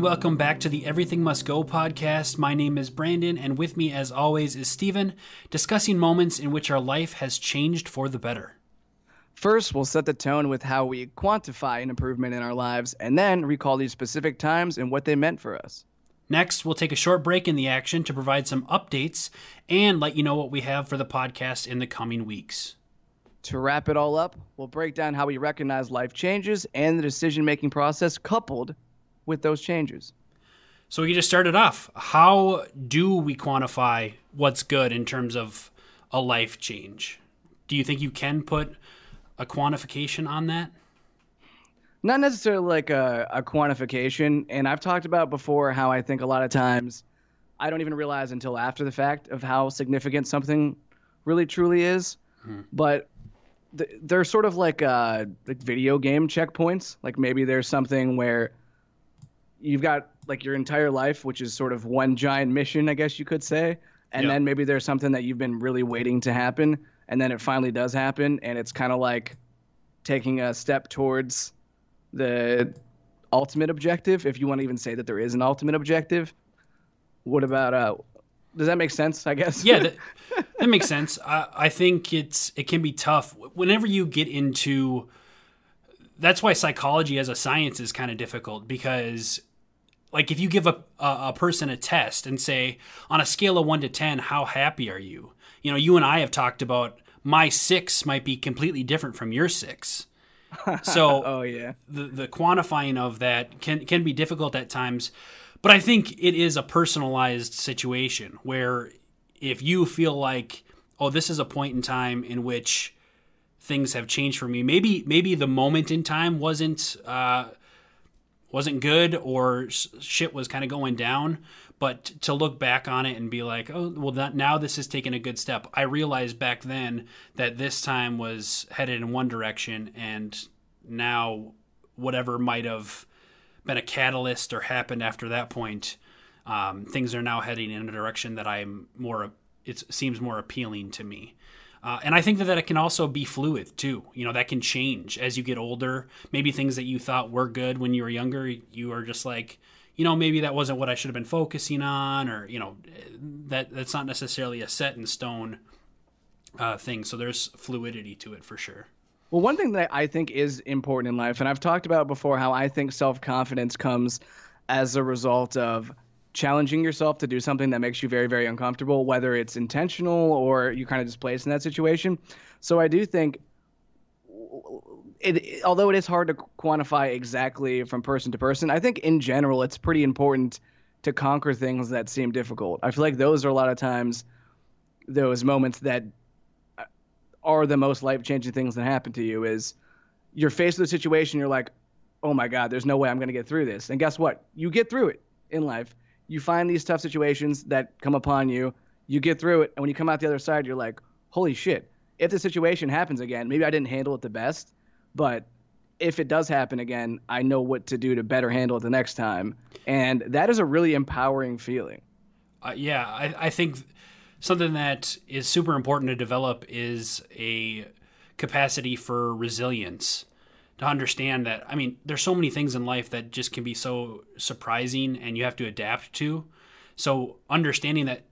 And welcome back to the Everything Must Go podcast. My name is Brandon, and with me, as always, is Stephen, discussing moments in which our life has changed for the better. First, we'll set the tone with how we quantify an improvement in our lives, and then recall these specific times and what they meant for us. Next, we'll take a short break in the action to provide some updates and let you know what we have for the podcast in the coming weeks. To wrap it all up, we'll break down how we recognize life changes and the decision making process coupled with those changes. So we just started off. How do we quantify what's good in terms of a life change? Do you think you can put a quantification on that? Not necessarily like a, a quantification. And I've talked about before how I think a lot of times I don't even realize until after the fact of how significant something really truly is. Hmm. But th- they're sort of like uh, like video game checkpoints. Like maybe there's something where you've got like your entire life, which is sort of one giant mission, I guess you could say. And yep. then maybe there's something that you've been really waiting to happen, and then it finally does happen, and it's kind of like taking a step towards the ultimate objective, if you want to even say that there is an ultimate objective. What about uh? Does that make sense? I guess. Yeah, that, that makes sense. I, I think it's it can be tough whenever you get into. That's why psychology as a science is kind of difficult because like if you give a, a, person a test and say on a scale of 1 to 10 how happy are you? You know you and i have talked about my 6 might be completely different from your 6 so oh yeah. the, the quantifying of that can can be difficult at times but i think it is a personalized situation where if you feel like oh this is a point in time in which things have changed for me maybe maybe the moment in time wasn't uh, wasn't good or shit was kind of going down but to look back on it and be like oh well that, now this is taking a good step. I realized back then that this time was headed in one direction and now whatever might have been a catalyst or happened after that point um, things are now heading in a direction that i'm more it seems more appealing to me uh, and I think that, that it can also be fluid too. You know, that can change as you get older. Maybe things that you thought were good when you were younger, you are just like, you know, maybe that wasn't what I should have been focusing on, or you know, that that's not necessarily a set in stone uh, thing. So there's fluidity to it for sure. Well, one thing that I think is important in life, and I've talked about before, how I think self confidence comes as a result of challenging yourself to do something that makes you very very uncomfortable whether it's intentional or you kind of just placed in that situation. So i do think it, although it is hard to quantify exactly from person to person i think in general it's pretty important to conquer things that seem difficult. I feel like those are a lot of times those moments that are the most life-changing things that happen to you is you're faced with a situation you're like oh my god there's no way i'm going to get through this. And guess what? You get through it in life you find these tough situations that come upon you, you get through it, and when you come out the other side, you're like, holy shit. If the situation happens again, maybe I didn't handle it the best, but if it does happen again, I know what to do to better handle it the next time. And that is a really empowering feeling. Uh, yeah, I, I think something that is super important to develop is a capacity for resilience to understand that I mean, there's so many things in life that just can be so surprising and you have to adapt to. So understanding that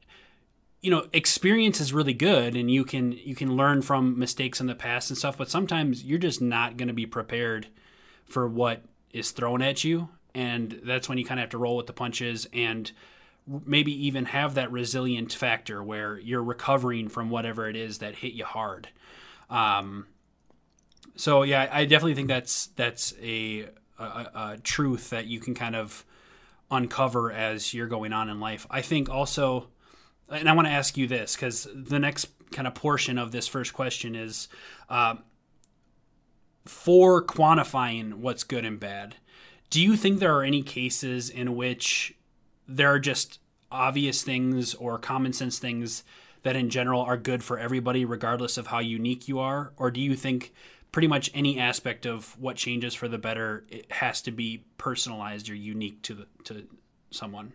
you know, experience is really good and you can you can learn from mistakes in the past and stuff, but sometimes you're just not going to be prepared for what is thrown at you and that's when you kind of have to roll with the punches and maybe even have that resilient factor where you're recovering from whatever it is that hit you hard. Um, so yeah, I definitely think that's that's a, a, a truth that you can kind of uncover as you're going on in life. I think also, and I want to ask you this because the next kind of portion of this first question is uh, for quantifying what's good and bad. Do you think there are any cases in which there are just obvious things or common sense things that in general are good for everybody, regardless of how unique you are? Or do you think pretty much any aspect of what changes for the better it has to be personalized or unique to the, to someone.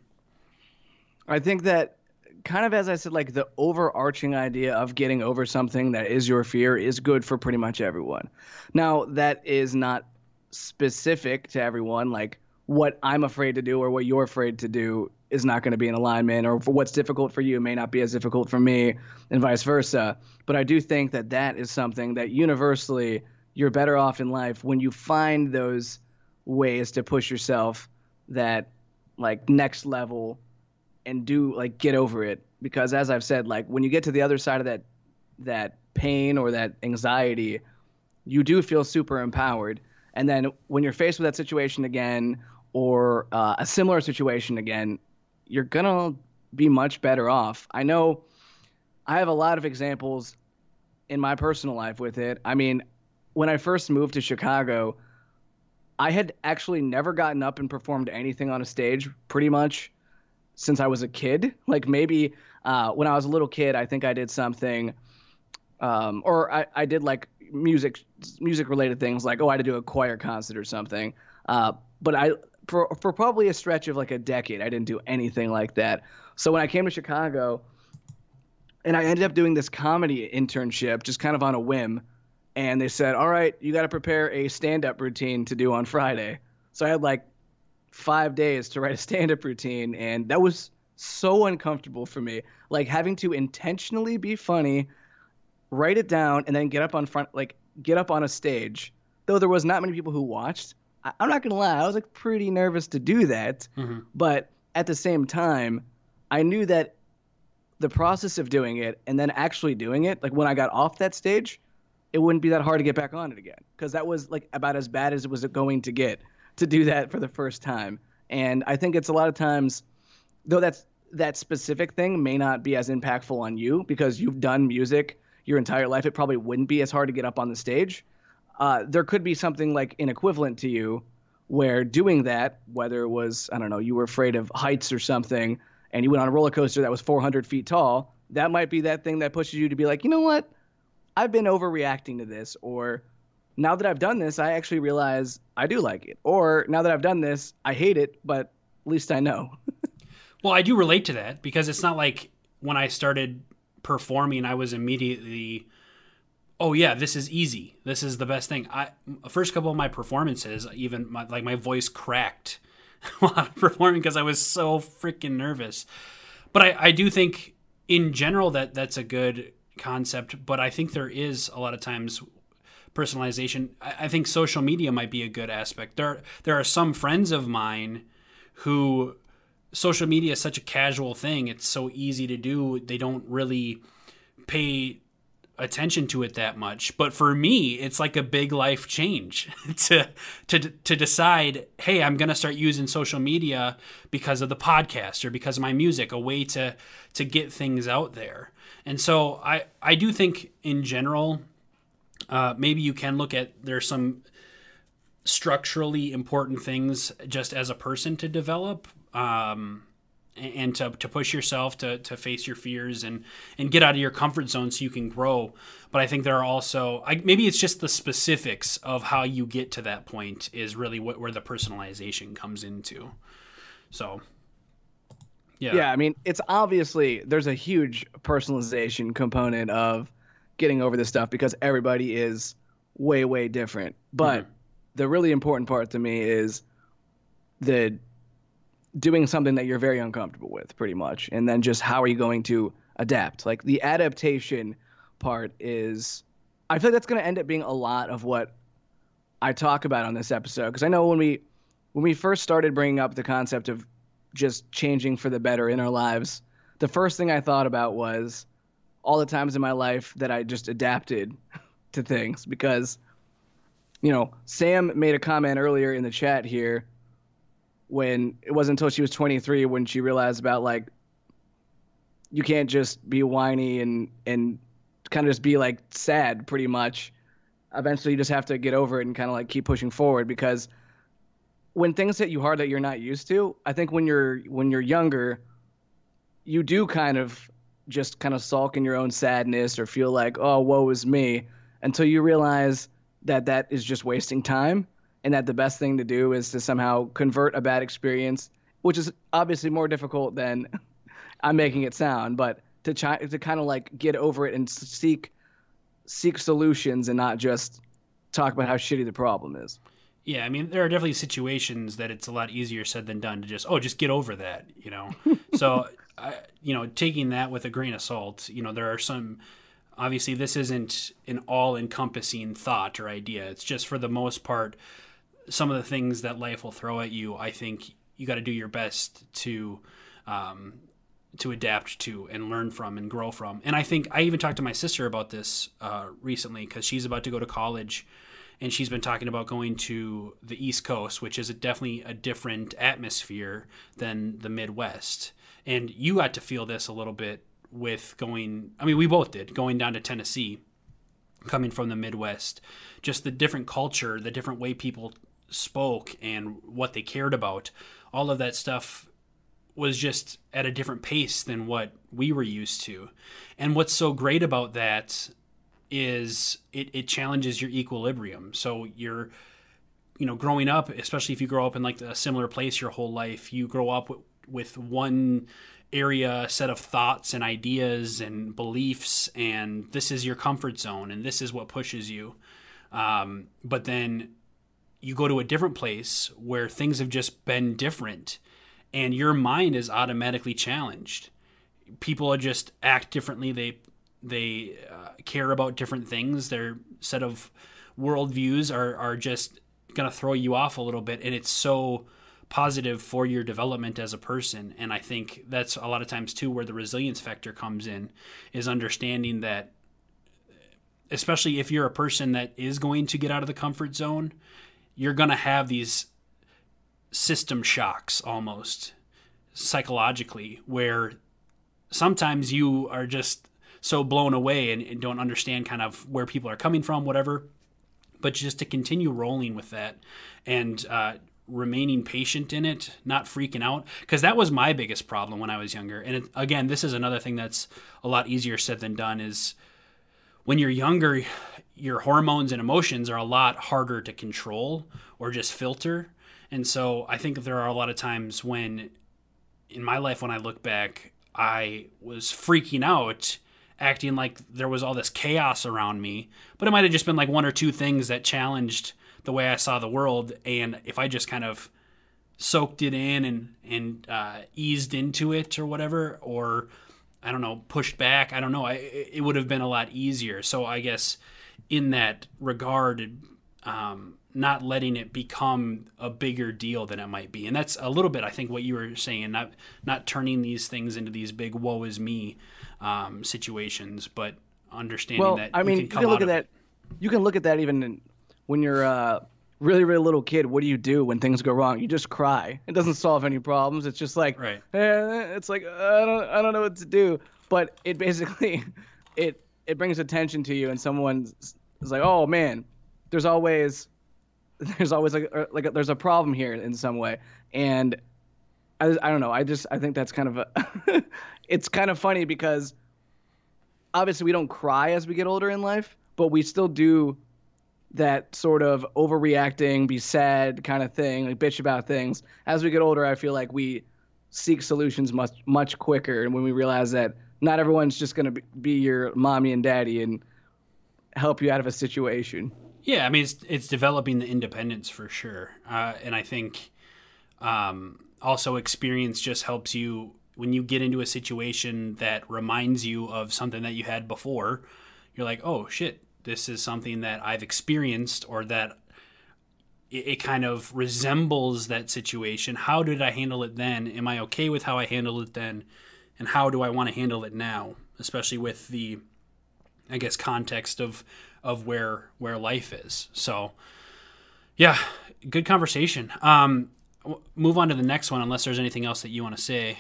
I think that kind of as I said, like the overarching idea of getting over something that is your fear is good for pretty much everyone. Now, that is not specific to everyone. Like what I'm afraid to do or what you're afraid to do is not going to be in alignment, or what's difficult for you may not be as difficult for me, and vice versa. But I do think that that is something that universally you're better off in life when you find those ways to push yourself that like next level and do like get over it because as i've said like when you get to the other side of that that pain or that anxiety you do feel super empowered and then when you're faced with that situation again or uh, a similar situation again you're gonna be much better off i know i have a lot of examples in my personal life with it i mean when i first moved to chicago I had actually never gotten up and performed anything on a stage pretty much since I was a kid. Like maybe uh, when I was a little kid, I think I did something, um, or I, I did like music music related things like oh I had to do a choir concert or something. Uh, but I for for probably a stretch of like a decade, I didn't do anything like that. So when I came to Chicago, and I ended up doing this comedy internship just kind of on a whim and they said, "All right, you got to prepare a stand-up routine to do on Friday." So I had like five days to write a stand-up routine, and that was so uncomfortable for me. Like having to intentionally be funny, write it down, and then get up on front, like get up on a stage. Though there was not many people who watched, I- am not gonna lie, I was like pretty nervous to do that. Mm-hmm. But at the same time, I knew that the process of doing it and then actually doing it, like when I got off that stage, it wouldn't be that hard to get back on it again because that was like about as bad as it was going to get to do that for the first time. And I think it's a lot of times, though that's that specific thing may not be as impactful on you because you've done music your entire life. It probably wouldn't be as hard to get up on the stage. Uh, there could be something like an equivalent to you where doing that, whether it was, I don't know, you were afraid of heights or something and you went on a roller coaster that was 400 feet tall, that might be that thing that pushes you to be like, you know what? I've been overreacting to this, or now that I've done this, I actually realize I do like it, or now that I've done this, I hate it, but at least I know. well, I do relate to that because it's not like when I started performing, I was immediately, oh yeah, this is easy. This is the best thing. I first couple of my performances, even my, like my voice cracked while performing because I was so freaking nervous. But I, I do think in general that that's a good concept, but I think there is a lot of times personalization. I, think social media might be a good aspect. There there are some friends of mine who social media is such a casual thing. It's so easy to do. They don't really pay attention to it that much. But for me, it's like a big life change to to to decide, hey, I'm going to start using social media because of the podcast or because of my music, a way to to get things out there. And so I I do think in general, uh, maybe you can look at there's some structurally important things just as a person to develop. Um, and to, to push yourself to, to face your fears and, and get out of your comfort zone so you can grow. But I think there are also I, maybe it's just the specifics of how you get to that point is really what, where the personalization comes into. So yeah. Yeah, I mean, it's obviously there's a huge personalization component of getting over this stuff because everybody is way way different. But mm-hmm. the really important part to me is the doing something that you're very uncomfortable with pretty much. And then just how are you going to adapt? Like the adaptation part is I feel like that's going to end up being a lot of what I talk about on this episode. Because I know when we when we first started bringing up the concept of just changing for the better in our lives, the first thing I thought about was all the times in my life that I just adapted to things. Because, you know, Sam made a comment earlier in the chat here when it wasn't until she was 23 when she realized about like you can't just be whiny and and kind of just be like sad pretty much. Eventually you just have to get over it and kind of like keep pushing forward because when things hit you hard that you're not used to, I think when you're when you're younger, you do kind of just kind of sulk in your own sadness or feel like, oh, woe is me, until you realize that that is just wasting time and that the best thing to do is to somehow convert a bad experience, which is obviously more difficult than I'm making it sound, but to try to kind of like get over it and seek seek solutions and not just talk about how shitty the problem is. Yeah, I mean, there are definitely situations that it's a lot easier said than done to just, oh, just get over that, you know? so, I, you know, taking that with a grain of salt, you know, there are some, obviously, this isn't an all encompassing thought or idea. It's just for the most part, some of the things that life will throw at you, I think you got to do your best to, um, to adapt to and learn from and grow from. And I think I even talked to my sister about this uh, recently because she's about to go to college and she's been talking about going to the East Coast, which is a, definitely a different atmosphere than the Midwest. And you got to feel this a little bit with going, I mean, we both did, going down to Tennessee, coming from the Midwest. Just the different culture, the different way people spoke and what they cared about, all of that stuff was just at a different pace than what we were used to. And what's so great about that is it, it challenges your equilibrium. So you're, you know, growing up, especially if you grow up in like a similar place your whole life, you grow up with, with one area set of thoughts and ideas and beliefs, and this is your comfort zone, and this is what pushes you. Um, but then you go to a different place where things have just been different, and your mind is automatically challenged. People just act differently. They they uh, care about different things. Their set of worldviews are are just to throw you off a little bit, and it's so positive for your development as a person. And I think that's a lot of times too where the resilience factor comes in, is understanding that, especially if you're a person that is going to get out of the comfort zone, you're going to have these system shocks almost psychologically where sometimes you are just so blown away and, and don't understand kind of where people are coming from, whatever. But just to continue rolling with that and uh, remaining patient in it, not freaking out, because that was my biggest problem when I was younger. And it, again, this is another thing that's a lot easier said than done. Is when you're younger, your hormones and emotions are a lot harder to control or just filter. And so I think there are a lot of times when, in my life, when I look back, I was freaking out acting like there was all this chaos around me, but it might have just been like one or two things that challenged the way I saw the world. And if I just kind of soaked it in and and uh, eased into it or whatever, or I don't know, pushed back, I don't know, I, it would have been a lot easier. So I guess in that regard, um, not letting it become a bigger deal than it might be, and that's a little bit, I think, what you were saying, not not turning these things into these big "woe is me" um, situations, but understanding well, that I mean, you can look at that. You can look at that even in, when you're a really, really little kid. What do you do when things go wrong? You just cry. It doesn't solve any problems. It's just like, right. Eh, it's like I don't, I don't know what to do. But it basically, it it brings attention to you, and someone is like, oh man, there's always, there's always like uh, like a, there's a problem here in some way, and I, I don't know. I just I think that's kind of a it's kind of funny because obviously we don't cry as we get older in life, but we still do that sort of overreacting, be sad kind of thing, like bitch about things. As we get older, I feel like we seek solutions much much quicker, and when we realize that not everyone's just going to be your mommy and daddy and help you out of a situation. Yeah, I mean it's it's developing the independence for sure, uh, and I think um, also experience just helps you when you get into a situation that reminds you of something that you had before, you're like, oh shit, this is something that I've experienced or that it, it, kind of resembles that situation. How did I handle it then? Am I okay with how I handled it then? And how do I want to handle it now? Especially with the, I guess, context of of where where life is. So, yeah, good conversation. Um, move on to the next one, unless there's anything else that you want to say.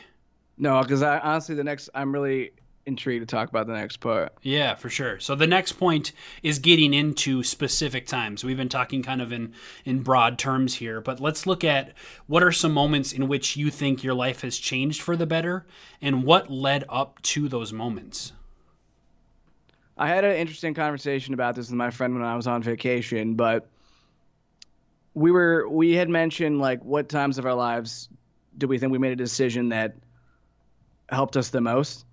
No, because I honestly, the next, I'm really intrigued to talk about the next part. Yeah, for sure. So the next point is getting into specific times. We've been talking kind of in in broad terms here, but let's look at what are some moments in which you think your life has changed for the better and what led up to those moments. I had an interesting conversation about this with my friend when I was on vacation, but we were we had mentioned like what times of our lives do we think we made a decision that helped us the most.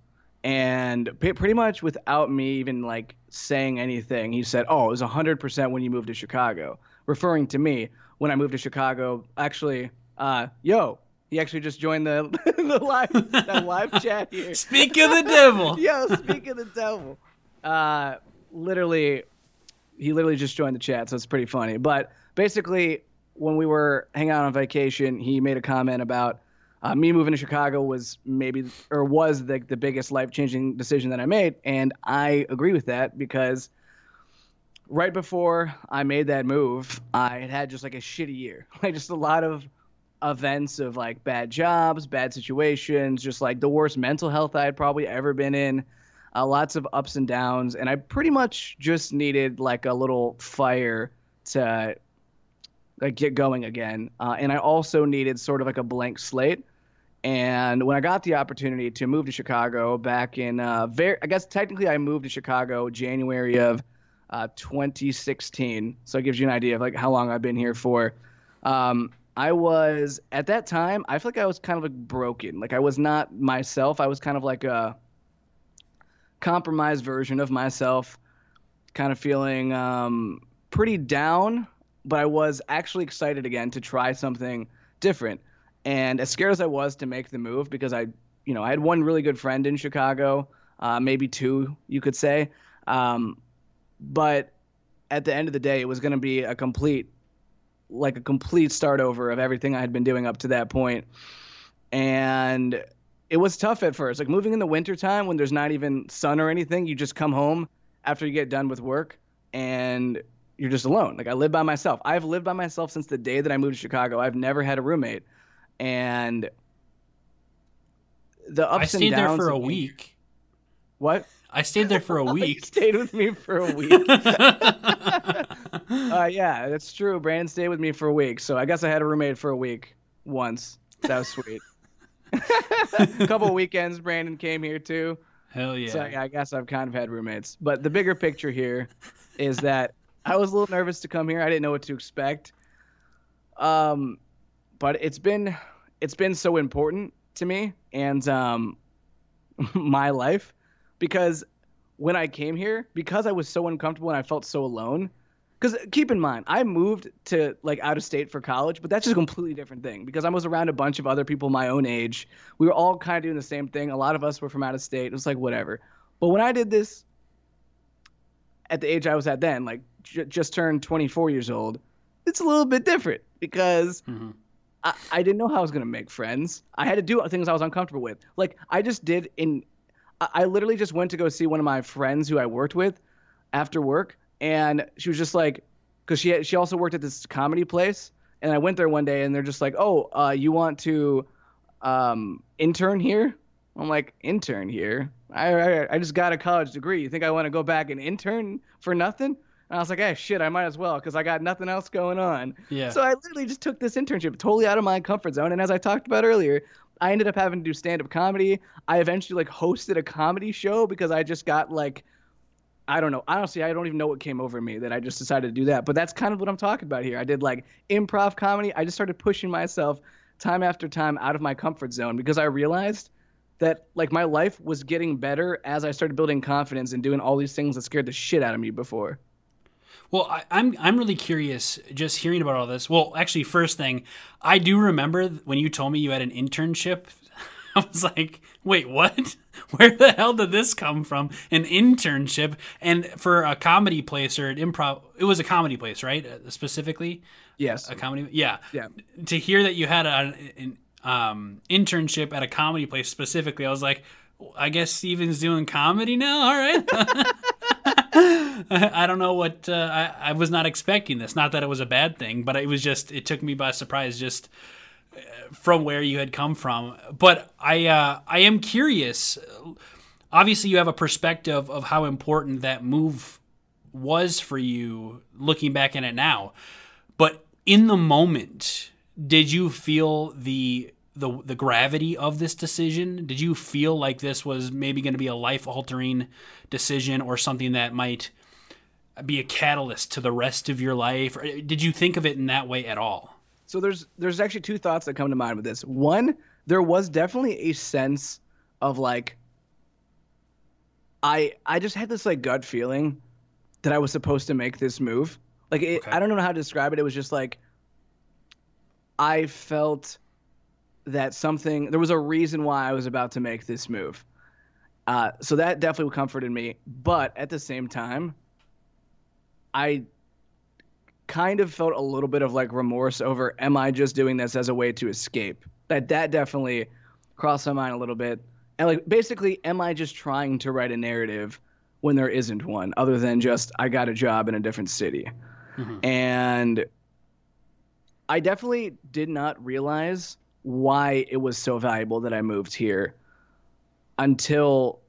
And pretty much without me even like saying anything, he said, "Oh, it was 100% when you moved to Chicago." referring to me when I moved to Chicago. Actually, uh, yo, he actually just joined the the live the live chat here. Speak of the devil. yo, speak of the devil. Uh, literally, he literally just joined the chat, so it's pretty funny. But basically, when we were hanging out on vacation, he made a comment about uh, me moving to Chicago was maybe or was the the biggest life changing decision that I made, and I agree with that because right before I made that move, I had had just like a shitty year, like just a lot of events of like bad jobs, bad situations, just like the worst mental health I had probably ever been in. Uh, lots of ups and downs, and I pretty much just needed like a little fire to like get going again. Uh, and I also needed sort of like a blank slate. And when I got the opportunity to move to Chicago back in, uh, very, I guess technically I moved to Chicago January of uh, 2016. So it gives you an idea of like how long I've been here for. Um, I was at that time. I feel like I was kind of like broken. Like I was not myself. I was kind of like a compromised version of myself. Kind of feeling um, pretty down, but I was actually excited again to try something different. And as scared as I was to make the move, because I, you know, I had one really good friend in Chicago, uh, maybe two, you could say. Um, but at the end of the day, it was going to be a complete, like a complete start over of everything I had been doing up to that point. And it was tough at first. Like moving in the wintertime when there's not even sun or anything, you just come home after you get done with work and you're just alone. Like I live by myself. I've lived by myself since the day that I moved to Chicago. I've never had a roommate. And the ups I stayed and downs there for a week. What? I stayed there for a You week. stayed with me for a week. uh, yeah, that's true. Brandon stayed with me for a week, so I guess I had a roommate for a week once. That was sweet. A couple of weekends, Brandon came here too. Hell yeah. So yeah, I guess I've kind of had roommates. But the bigger picture here is that I was a little nervous to come here. I didn't know what to expect. Um, but it's been it's been so important to me and um, my life because when I came here, because I was so uncomfortable and I felt so alone. Because keep in mind, I moved to like out of state for college, but that's just a completely different thing. Because I was around a bunch of other people my own age. We were all kind of doing the same thing. A lot of us were from out of state. It was like whatever. But when I did this at the age I was at then, like j- just turned 24 years old, it's a little bit different because Mhm. I, I didn't know how I was gonna make friends. I had to do things I was uncomfortable with. Like I just did in, I, I literally just went to go see one of my friends who I worked with after work, and she was just like, because she had, she also worked at this comedy place, and I went there one day, and they're just like, oh, uh, you want to um, intern here? I'm like, intern here? I, I I just got a college degree. You think I want to go back and intern for nothing? And I was like, hey, shit, I might as well because I got nothing else going on. Yeah. So I literally just took this internship totally out of my comfort zone. And as I talked about earlier, I ended up having to do stand up comedy. I eventually like hosted a comedy show because I just got like, I don't know. Honestly, I don't even know what came over me that I just decided to do that. But that's kind of what I'm talking about here. I did like improv comedy. I just started pushing myself time after time out of my comfort zone because I realized that like my life was getting better as I started building confidence and doing all these things that scared the shit out of me before. Well, I, I'm I'm really curious just hearing about all this. Well, actually, first thing, I do remember when you told me you had an internship. I was like, wait, what? Where the hell did this come from? An internship and for a comedy place or an improv? It was a comedy place, right? Uh, Specifically, Yes. a comedy. Yeah. Yeah. To hear that you had a, an um, internship at a comedy place specifically, I was like, I guess Steven's doing comedy now. All right. I don't know what uh, I, I was not expecting this. Not that it was a bad thing, but it was just it took me by surprise just from where you had come from. But I uh, I am curious. Obviously, you have a perspective of how important that move was for you, looking back in it now. But in the moment, did you feel the the the gravity of this decision? Did you feel like this was maybe going to be a life altering decision or something that might be a catalyst to the rest of your life? Or did you think of it in that way at all? So there's there's actually two thoughts that come to mind with this. One, there was definitely a sense of like I I just had this like gut feeling that I was supposed to make this move. Like it, Okay. I don't know how to describe it. It was just like I felt that something there was a reason why I was about to make this move. Uh, so that definitely comforted me. But at the same time, I kind of felt a little bit of like remorse over am I just doing this as a way to escape? That that definitely crossed my mind a little bit. And like basically, am I just trying to write a narrative when there isn't one, other than just I got a job in a different city? Mm-hmm. And I definitely did not realize why it was so valuable that I moved here until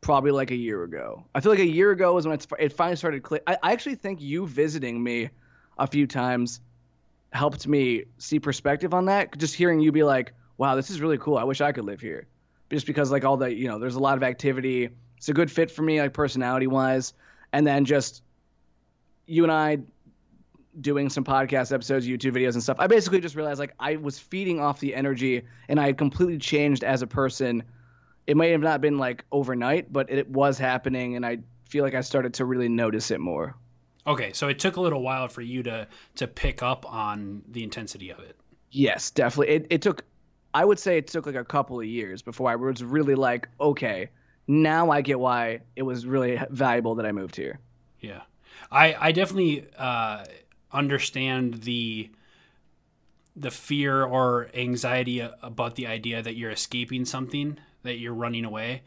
probably like a year ago. I feel like a year ago was when it finally started. I, I actually think you visiting me a few times helped me see perspective on that. Just hearing you be like, "Wow, this is really cool. I wish I could live here." Just because like all the you know, there's a lot of activity. It's a good fit for me, like personality wise, and then just you and I doing some podcast episodes, YouTube videos, and stuff. I basically just realized like I was feeding off the energy, and I had completely changed as a person. It may have not been like overnight, but it was happening, and I feel like I started to really notice it more. Okay, so it took a little while for you to to pick up on the intensity of it. Yes, definitely. It it took I would say it took like a couple of years before I was really like, okay, now I get why it was really valuable that I moved here. Yeah, I I definitely uh, understand the the fear or anxiety about the idea that you're escaping something, that you're running away.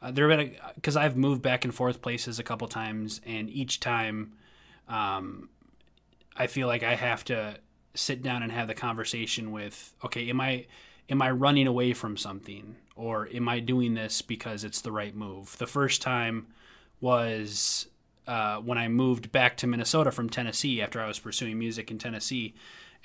Uh, there have been because I've moved back and forth places a couple times, and each time, um, I feel like I have to sit down and have the conversation with, okay, am I am I running away from something, or am I doing this because it's the right move? The first time was uh, when I moved back to Minnesota from Tennessee after I was pursuing music in Tennessee,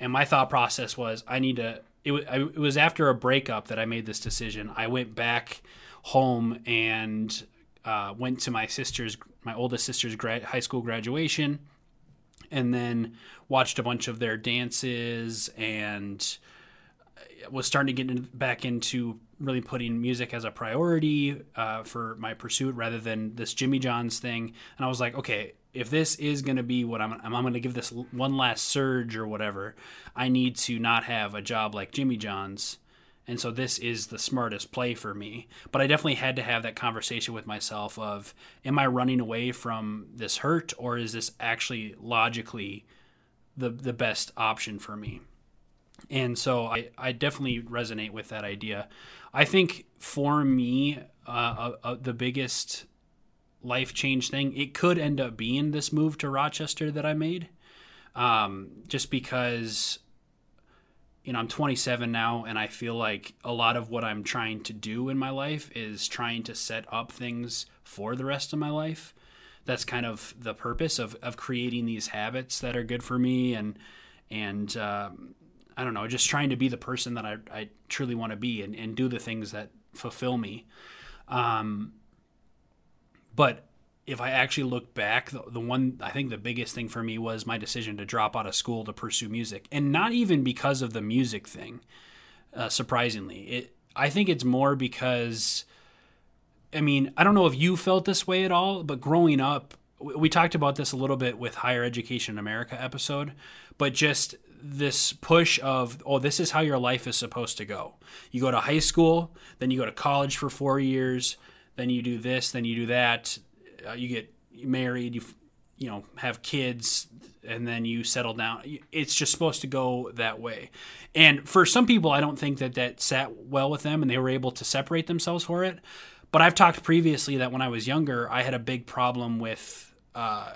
and my thought process was I need to. It it was after a breakup that I made this decision. I went back home and uh, went to my sister's, my oldest sister's grad, high school graduation, and then watched a bunch of their dances and was starting to get in, back into really putting music as a priority uh, for my pursuit rather than this Jimmy John's thing. And I was like, okay, if this is going to be what I'm, I'm going to give this one last surge or whatever, I need to not have a job like Jimmy John's. And so this is the smartest play for me. But I definitely had to have that conversation with myself of, am I running away from this hurt or is this actually logically the, the best option for me? And so I, I definitely resonate with that idea. I think for me, uh, uh, uh, the biggest life change thing, it could end up being this move to Rochester that I made. Um, just because, you know, I'm 27 now and I feel like a lot of what I'm trying to do in my life is trying to set up things for the rest of my life. That's kind of the purpose of, of creating these habits that are good for me and, and, um, I don't know, just trying to be the person that I, I truly want to be and, and do the things that fulfill me. Um, but if I actually look back, the, the one I think the biggest thing for me was my decision to drop out of school to pursue music, and not even because of the music thing. Uh, surprisingly, it I think it's more because, I mean, I don't know if you felt this way at all, but growing up, we, we talked about this a little bit with Higher Education in America episode, but just this push of oh this is how your life is supposed to go you go to high school then you go to college for four years then you do this then you do that uh, you get married you you know have kids and then you settle down it's just supposed to go that way and for some people i don't think that that sat well with them and they were able to separate themselves for it but i've talked previously that when i was younger i had a big problem with uh,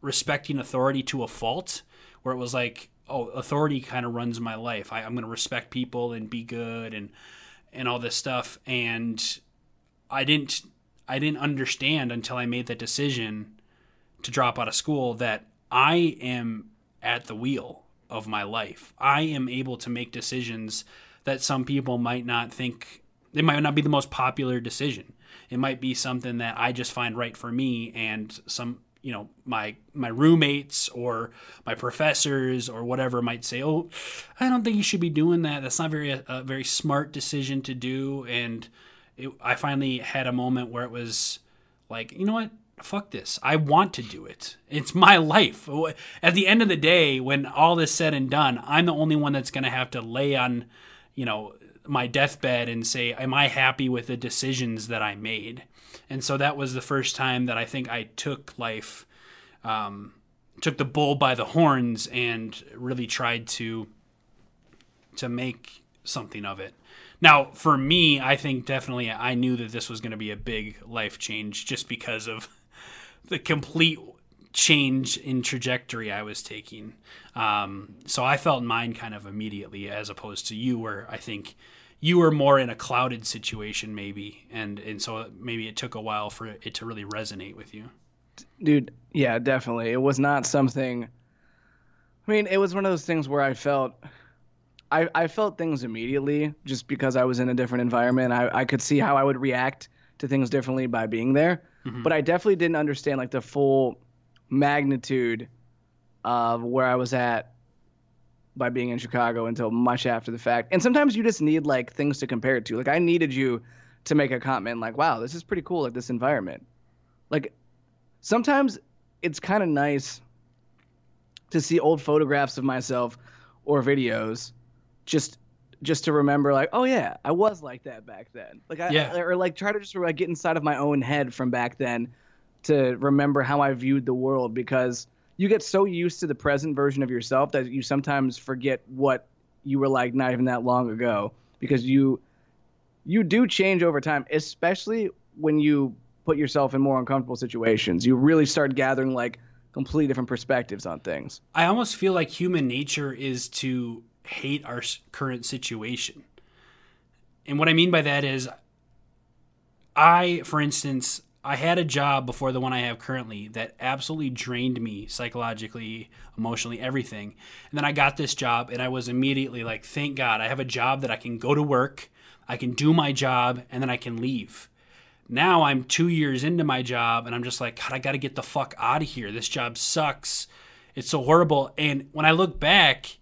respecting authority to a fault where it was like, oh, authority kind of runs my life. I, I'm going to respect people and be good and and all this stuff. And I didn't I didn't understand until I made that decision to drop out of school that I am at the wheel of my life. I am able to make decisions that some people might not think it might not be the most popular decision. It might be something that I just find right for me and some you know my my roommates or my professors or whatever might say oh i don't think you should be doing that that's not very a, very smart decision to do and it, i finally had a moment where it was like you know what fuck this. I want to do it. It's my life. At the end of the day, when all is said and done, I'm the only one that's going to have to lay on, you know, my deathbed and say, am I happy with the decisions that I made? And so that was the first time that I think I took life, um, took the bull by the horns and really tried to, to make something of it. Now, for me, I think definitely I knew that this was going to be a big life change just because of the complete change in trajectory I was taking. Um, so I felt mine kind of immediately, as opposed to you, where I think you were more in a clouded situation, maybe, and and so maybe it took a while for it to really resonate with you. Dude, yeah, definitely. It was not something. I mean, it was one of those things where I felt. I, I felt things immediately just because I was in a different environment. I, I could see how I would react to things differently by being there. Mm-hmm. But I definitely didn't understand like the full magnitude of where I was at by being in Chicago until much after the fact. And sometimes you just need like things to compare it to. Like I needed you to make a comment like, "Wow, this is pretty cool like this environment." Like sometimes it's kind of nice to see old photographs of myself or videos just just to remember like oh yeah i was like that back then. Like I, yeah. or like try to just like get inside of my own head from back then to remember how i viewed the world because you get so used to the present version of yourself that you sometimes forget what you were like not even that long ago because you you do change over time especially when you put yourself in more uncomfortable situations. You really start gathering like completely different perspectives on things. I almost feel like human nature is to hate our current situation. And what I mean by that is, I, for instance, I had a job before the one I have currently that absolutely drained me psychologically, emotionally, everything. And then I got this job and I was immediately like, thank God, I have a job that I can go to work, I can do my job, and then I can leave. Now I'm two years into my job and I'm just like, God, I got to get the fuck out of here. This job sucks. It's so horrible. And when I look back,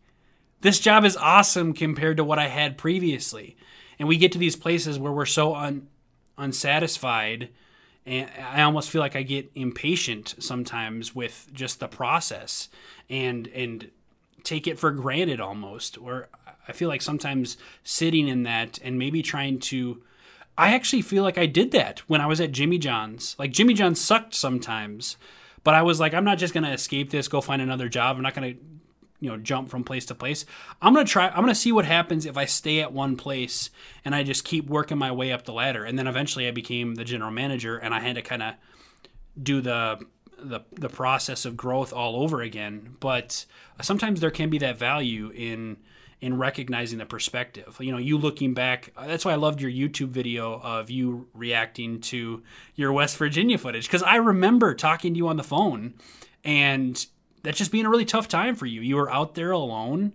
this job is awesome compared to what I had previously. And we get to these places where we're so un, unsatisfied and I almost feel like I get impatient sometimes with just the process and and take it for granted almost or I feel like sometimes sitting in that and maybe trying to I actually feel like I did that when I was at Jimmy John's. Like Jimmy John's sucked sometimes, but I was like I'm not just going to escape this, go find another job. I'm not going to you know jump from place to place. I'm gonna try. I'm gonna see what happens if I stay at one place and I just keep working my way up the ladder. And then eventually I became the general manager, and I had to kind of do the the the process of growth all over again. But sometimes there can be that value in in recognizing the perspective. You know, you looking back. That's why I loved your YouTube video of you reacting to your West Virginia footage because I remember talking to you on the phone and that's just being a really tough time for you. You were out there alone.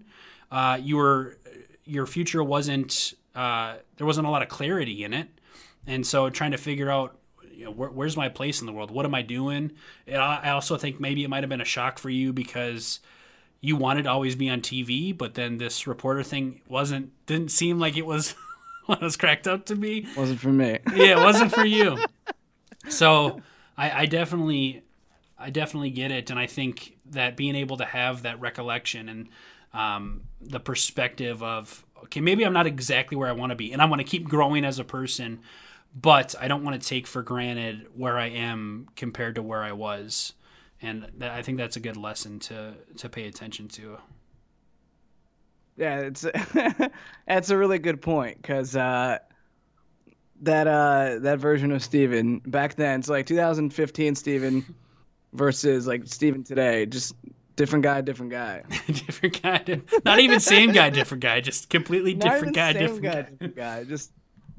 Uh, you were your future wasn't uh, there wasn't a lot of clarity in it, and so trying to figure out you know, where, where's my place in the world? What am I doing? And I also think maybe it might have been a shock for you because you wanted to always be on TV, but then this reporter thing wasn't didn't seem like it was what it was cracked up to be. Wasn't for me. yeah, it wasn't for you. So I, I definitely I definitely get it, and I think that being able to have that recollection and um, the perspective of okay, maybe I'm not exactly where I want to be, and I want to keep growing as a person, but I don't want to take for granted where I am compared to where I was, and that, I think that's a good lesson to to pay attention to. Yeah, it's that's a really good point because uh, that uh, that version of Steven back then, it's like 2015 Steven versus like Steven today. Just different guy, different guy. different guy. Not even same guy, different guy. Just completely different guy, different guy, guy, different guy. Just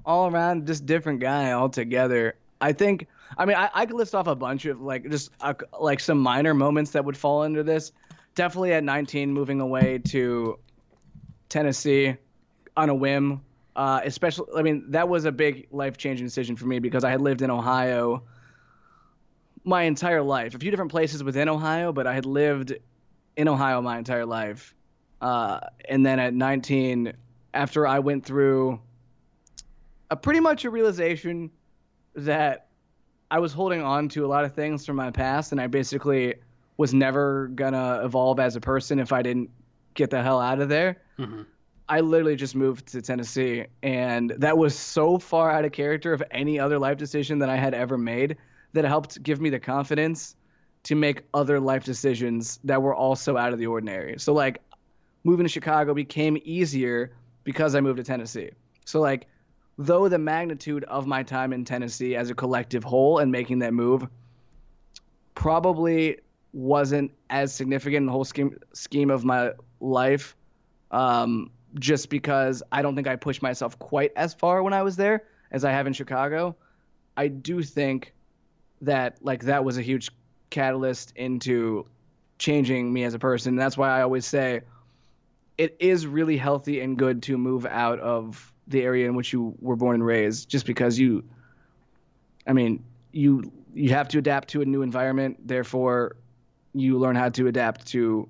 all around, just different guy altogether. I think. I mean, I, I could list off a bunch of like just uh, like some minor moments that would fall into this. Definitely at 19, moving away to Tennessee on a whim. Uh, especially, I mean, that was a big life changing decision for me because I had lived in Ohio my entire life. A few different places within Ohio, but I had lived in Ohio my entire life. Uh, and then at 19, after I went through a pretty much a realization that I was holding on to a lot of things from my past, and I basically was never gonna evolve as a person if I didn't get the hell out of there. Mm-hmm. I literally just moved to Tennessee, and that was so far out of character of any other life decision that I had ever made that helped give me the confidence to make other life decisions that were also out of the ordinary. So like moving to Chicago became easier because I moved to Tennessee. So like though the magnitude of my time in Tennessee as a collective whole and making that move probably wasn't as significant in the whole scheme scheme of my life um, just because I don't think I pushed myself quite as far when I was there as I have in Chicago. I do think that like that was a huge catalyst into changing me as a person. That's why I always say it is really healthy and good to move out of the area in which you were born and raised just because you I mean, you you have to adapt to a new environment, therefore you learn how to adapt to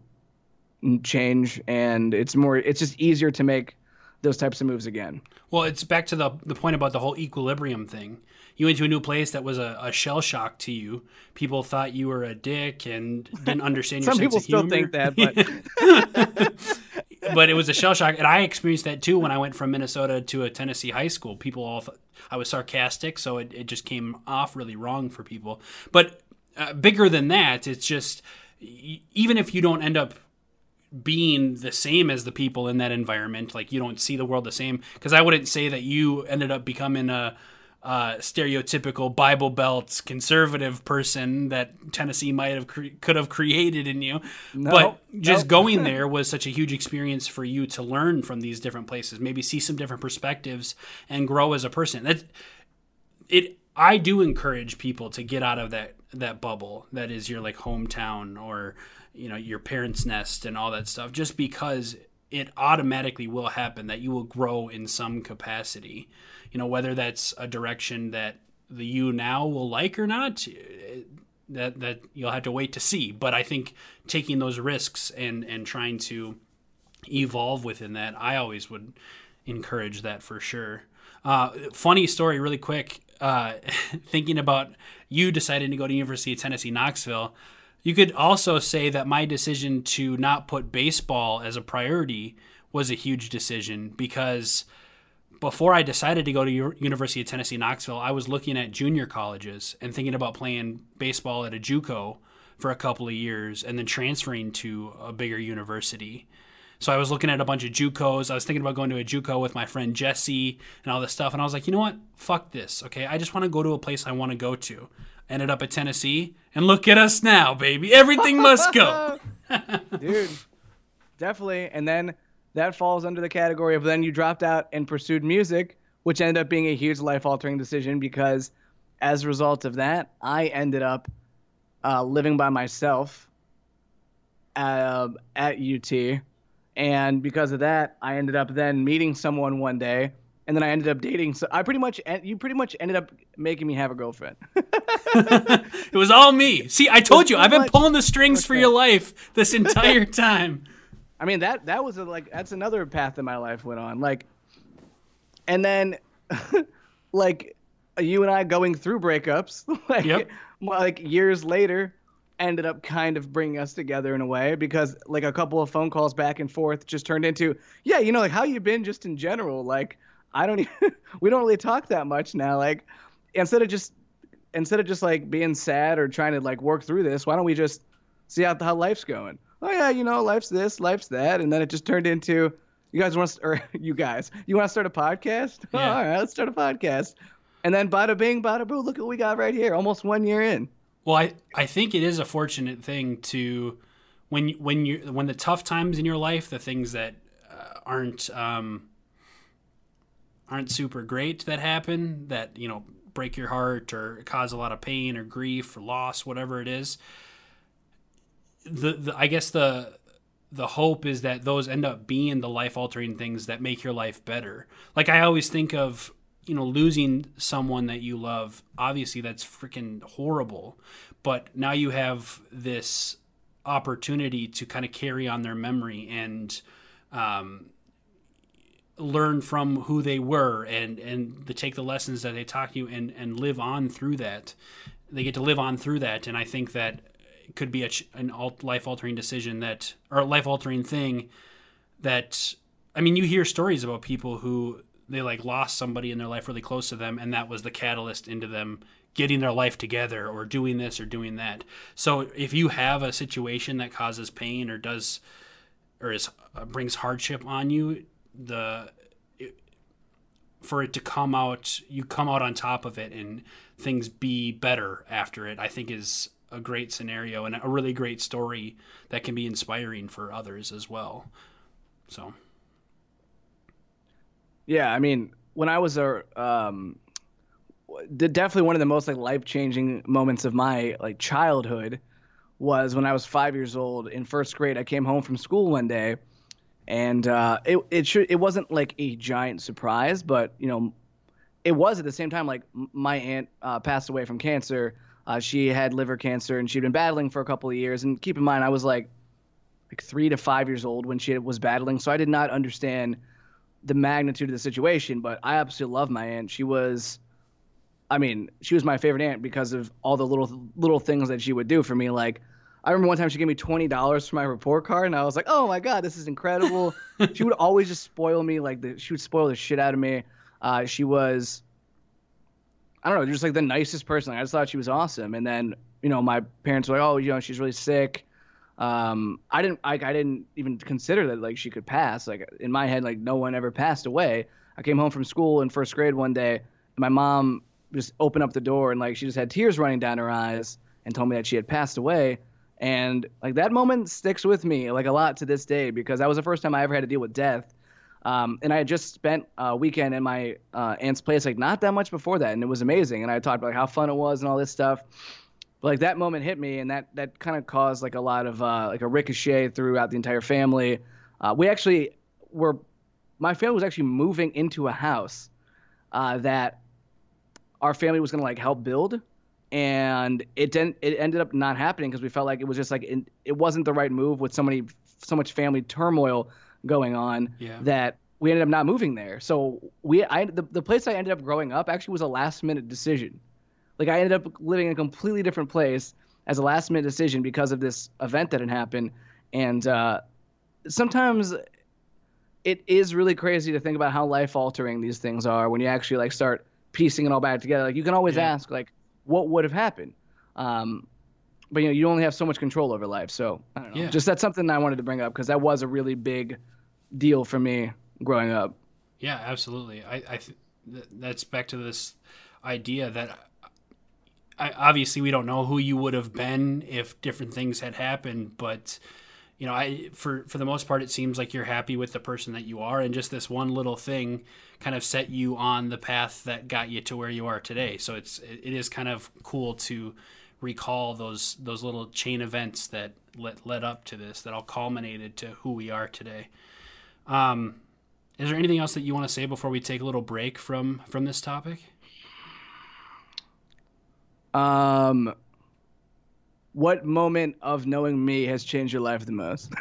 change and it's more it's just easier to make those types of moves again. Well, it's back to the the point about the whole equilibrium thing. You went to a new place that was a, a shell shock to you. People thought you were a dick and didn't understand your Some sense people still think that, but but it was a shell shock, and I experienced that too when I went from Minnesota to a Tennessee high school. People all thought I was sarcastic, so it, it just came off really wrong for people. But uh, bigger than that, it's just even if you don't end up being the same as the people in that environment. Like you don't see the world the same. Because I wouldn't say that you ended up becoming a, a stereotypical Bible Belt conservative person that Tennessee might have cre- could have created in you. No, but just no. going there was such a huge experience for you to learn from these different places. Maybe see some different perspectives and grow as a person. That it. I do encourage people to get out of that that bubble that is your like hometown or you know your parents' nest and all that stuff, just because it automatically will happen that you will grow in some capacity. You know, whether that's a direction that the you now will like or not, eh, that that you'll have to wait to see. But I think taking those risks and and trying to evolve within that, I always would encourage that for sure. Uh, funny story, really quick. Uh, thinking about you deciding to go to University of Tennessee Knoxville. You could also say that my decision to not put baseball as a priority was a huge decision because before I decided to go to U- University of Tennessee Knoxville, I was looking at junior colleges and thinking about playing baseball at a JUCO for a couple of years and then transferring to a bigger university. So I was looking at a bunch of JUCOs. I was thinking about going to a JUCO with my friend Jesse and all this stuff. And I was like, you know what? Fuck this. Okay, I just want to go to a place I want to go to ended up at Tennessee, and look at us now, baby. Everything must go. dude. Definitely. And then that falls under the category of then you dropped out and pursued music, which ended up being a huge life altering decision because as a result of that, I ended up uh, living by myself uh, at UT. And because of that, I ended up then meeting someone one day and then I ended up dating. So I pretty much, you pretty much ended up making me have a girlfriend. it was all me. See, I told you, I've been pulling the strings for your life this entire time. I mean that that was a, like that's another path that my life went on. Like, and then, like, you and I going through breakups, like, yep. like years later, ended up kind of bringing us together in a way because like a couple of phone calls back and forth just turned into yeah you know like how you been just in general like I don't even, we don't really talk that much now like instead of just instead of just like being sad or trying to like work through this why don't we just see how how life's going? Oh yeah you know life's this life's that and then it just turned into you guys want to or you guys you want to start a podcast? Yeah. oh, all right let's start a podcast. And then bada bing bada boo look what we got right here almost one year in. Well, I, I think it is a fortunate thing to when you- when you when the tough times in your life, the things that uh, aren't um, aren't super great that happen, that you know break your heart or cause a lot of pain or grief or loss, whatever it is. The, the I guess the the hope is that those end up being the life altering things that make your life better. Like I always think of, you know, losing someone that you love. Obviously, that's freaking horrible. But now you have this opportunity to kind of carry on their memory and um, learn from who they were and and to take the lessons that they taught you and and live on through that they get to live on through that, and I think that could be a an life altering decision that or a life altering thing that I mean you hear stories about people who they like lost somebody in their life really close to them and that was the catalyst into them getting their life together or doing this or doing that. So if you have a situation that causes pain or does or is uh, brings hardship on you, the it, for it to come out, you come out on top of it and things be better after it. I think is a great scenario and a really great story that can be inspiring for others as well. So, yeah, I mean, when I was a um, definitely one of the most like life changing moments of my like childhood was when I was five years old in first grade. I came home from school one day, and uh, it it should it wasn't like a giant surprise, but you know, it was at the same time. Like my aunt uh, passed away from cancer uh, she had liver cancer and she'd been battling for a couple of years. And keep in mind, I was like like three to five years old when she was battling, so I did not understand the magnitude of the situation. But I absolutely love my aunt. She was, I mean, she was my favorite aunt because of all the little little things that she would do for me. Like I remember one time she gave me twenty dollars for my report card, and I was like, "Oh my god, this is incredible!" she would always just spoil me, like the, she would spoil the shit out of me. Uh, she was I don't know, just like the nicest person. I just thought she was awesome. And then, you know, my parents were like, oh, you know, she's really sick. Um, I didn't, like, I didn't even consider that like she could pass. Like in my head, like no one ever passed away. I came home from school in first grade one day, and my mom just opened up the door and like she just had tears running down her eyes and told me that she had passed away. And like that moment sticks with me like a lot to this day because that was the first time I ever had to deal with death. Um, and I had just spent a weekend in my uh, aunt's place, like not that much before that, and it was amazing. And I talked about like, how fun it was and all this stuff. But like that moment hit me, and that that kind of caused like a lot of uh, like a ricochet throughout the entire family. Uh, we actually were, my family was actually moving into a house uh, that our family was gonna like help build, and it didn't. It ended up not happening because we felt like it was just like it, it wasn't the right move with so many so much family turmoil going on yeah. that we ended up not moving there. So we, I, the, the place I ended up growing up actually was a last minute decision. Like I ended up living in a completely different place as a last minute decision because of this event that had happened. And uh, sometimes it is really crazy to think about how life altering these things are when you actually like start piecing it all back together. Like you can always yeah. ask like, what would have happened? Um, but you know you only have so much control over life. So I don't know. Yeah. Just that's something I wanted to bring up because that was a really big deal for me growing up. Yeah, absolutely. I, I th- that's back to this idea that I, obviously we don't know who you would have been if different things had happened, but you know, I for for the most part, it seems like you're happy with the person that you are, and just this one little thing kind of set you on the path that got you to where you are today. So it's it is kind of cool to recall those those little chain events that led, led up to this that all culminated to who we are today. Um, is there anything else that you want to say before we take a little break from from this topic? Um, what moment of knowing me has changed your life the most?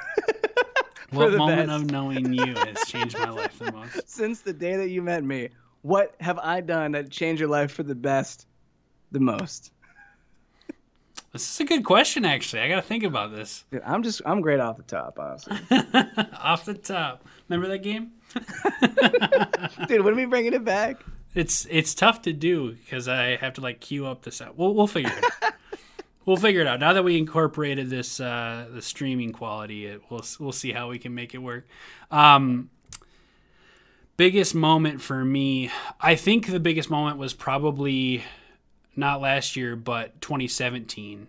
what the moment best. of knowing you has changed my life the most? Since the day that you met me, what have I done that changed your life for the best the most? This is a good question, actually. I got to think about this. Dude, I'm just I'm great off the top, honestly. off the top. Remember that game? Dude, when are we bringing it back? It's it's tough to do because I have to like queue up the sound. We'll we'll figure it out. We'll figure it out. Now that we incorporated this uh, the streaming quality, it, we'll we'll see how we can make it work. Um, biggest moment for me, I think the biggest moment was probably not last year, but 2017.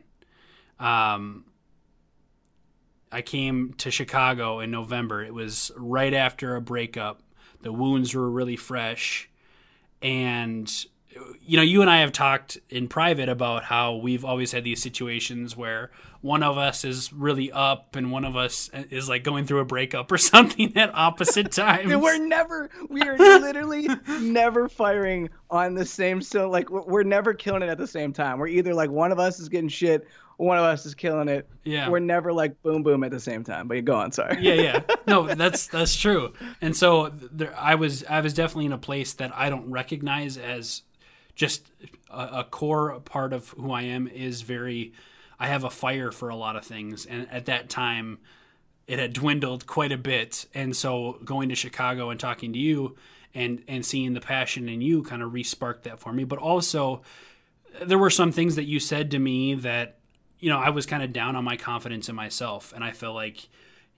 Um, I came to Chicago in November. It was right after a breakup. The wounds were really fresh. And, you know, you and I have talked in private about how we've always had these situations where one of us is really up and one of us is like going through a breakup or something at opposite times. we're never, we are literally never firing on the same. So like we're never killing it at the same time. We're either like one of us is getting shit, one of us is killing it. Yeah, we're never like boom boom at the same time. But you go on, sorry. yeah, yeah. No, that's that's true. And so there, I was I was definitely in a place that I don't recognize as just a, a core part of who I am is very. I have a fire for a lot of things, and at that time, it had dwindled quite a bit. And so, going to Chicago and talking to you, and and seeing the passion in you, kind of re-sparked that for me. But also, there were some things that you said to me that you know I was kind of down on my confidence in myself, and I felt like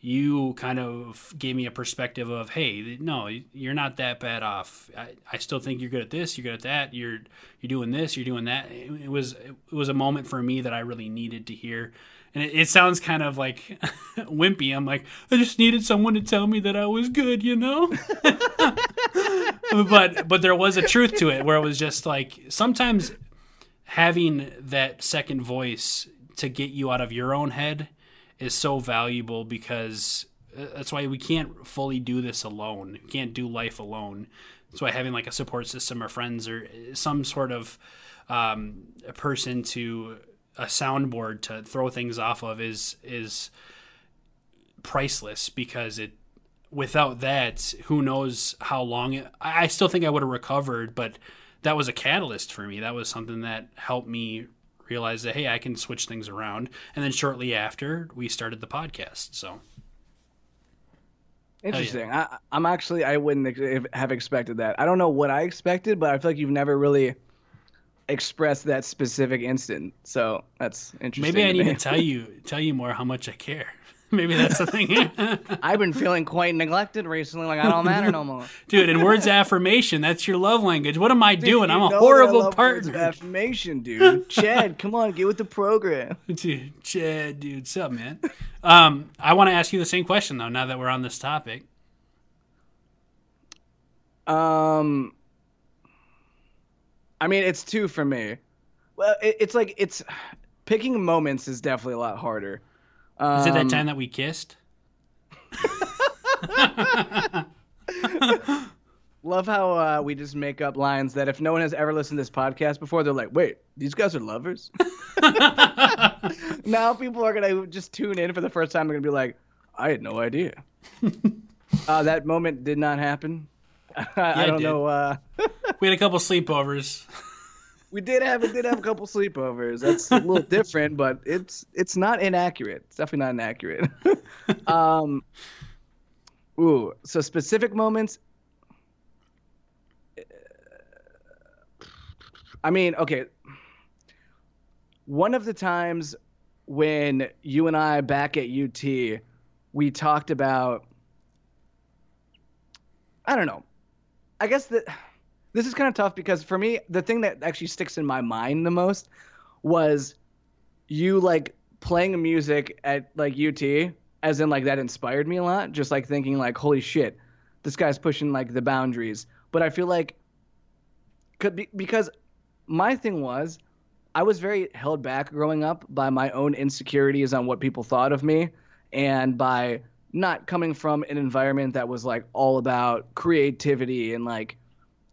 you kind of gave me a perspective of, hey, no, you're not that bad off. I, I still think you're good at this, you're good at that, you're you're doing this, you're doing that. It, it was it was a moment for me that I really needed to hear. And it, it sounds kind of like wimpy. I'm like, I just needed someone to tell me that I was good, you know? but but there was a truth to it where it was just like sometimes having that second voice to get you out of your own head is so valuable because uh, that's why we can't fully do this alone. We can't do life alone. That's why having like a support system or friends or some sort of um, a person to a soundboard to throw things off of is is priceless because it without that who knows how long it, I still think I would have recovered but that was a catalyst for me that was something that helped me realized that hey, I can switch things around. And then shortly after, we started the podcast. So interesting. Yeah. I, I'm actually I wouldn't have expected that. I don't know what I expected, but I feel like you've never really expressed that specific instant. So that's interesting. Maybe I need to tell you tell you more how much I care. Maybe that's the thing. I've been feeling quite neglected recently. Like I don't matter no more. Dude, in words of affirmation, that's your love language. What am I dude, doing? I'm a horrible partner. affirmation, dude. Chad, come on, get with the program. Dude, Chad, dude, what's up, man? Um, I want to ask you the same question though. Now that we're on this topic. Um, I mean, it's two for me. Well, it, it's like it's picking moments is definitely a lot harder um, Is it that time that we kissed? Love how uh, we just make up lines that if no one has ever listened to this podcast before, they're like, "Wait, these guys are lovers." now people are gonna just tune in for the first time. They're gonna be like, "I had no idea." uh, that moment did not happen. I, yeah, I don't know. Uh... we had a couple sleepovers we did have we did have a couple sleepovers. That's a little different, but it's it's not inaccurate. It's definitely not inaccurate. um, ooh, so specific moments. I mean, okay. One of the times when you and I back at UT, we talked about. I don't know. I guess that this is kind of tough because for me, the thing that actually sticks in my mind the most was you like playing music at like UT, as in like that inspired me a lot. Just like thinking like, holy shit, this guy's pushing like the boundaries. But I feel like, could be because my thing was, I was very held back growing up by my own insecurities on what people thought of me, and by not coming from an environment that was like all about creativity and like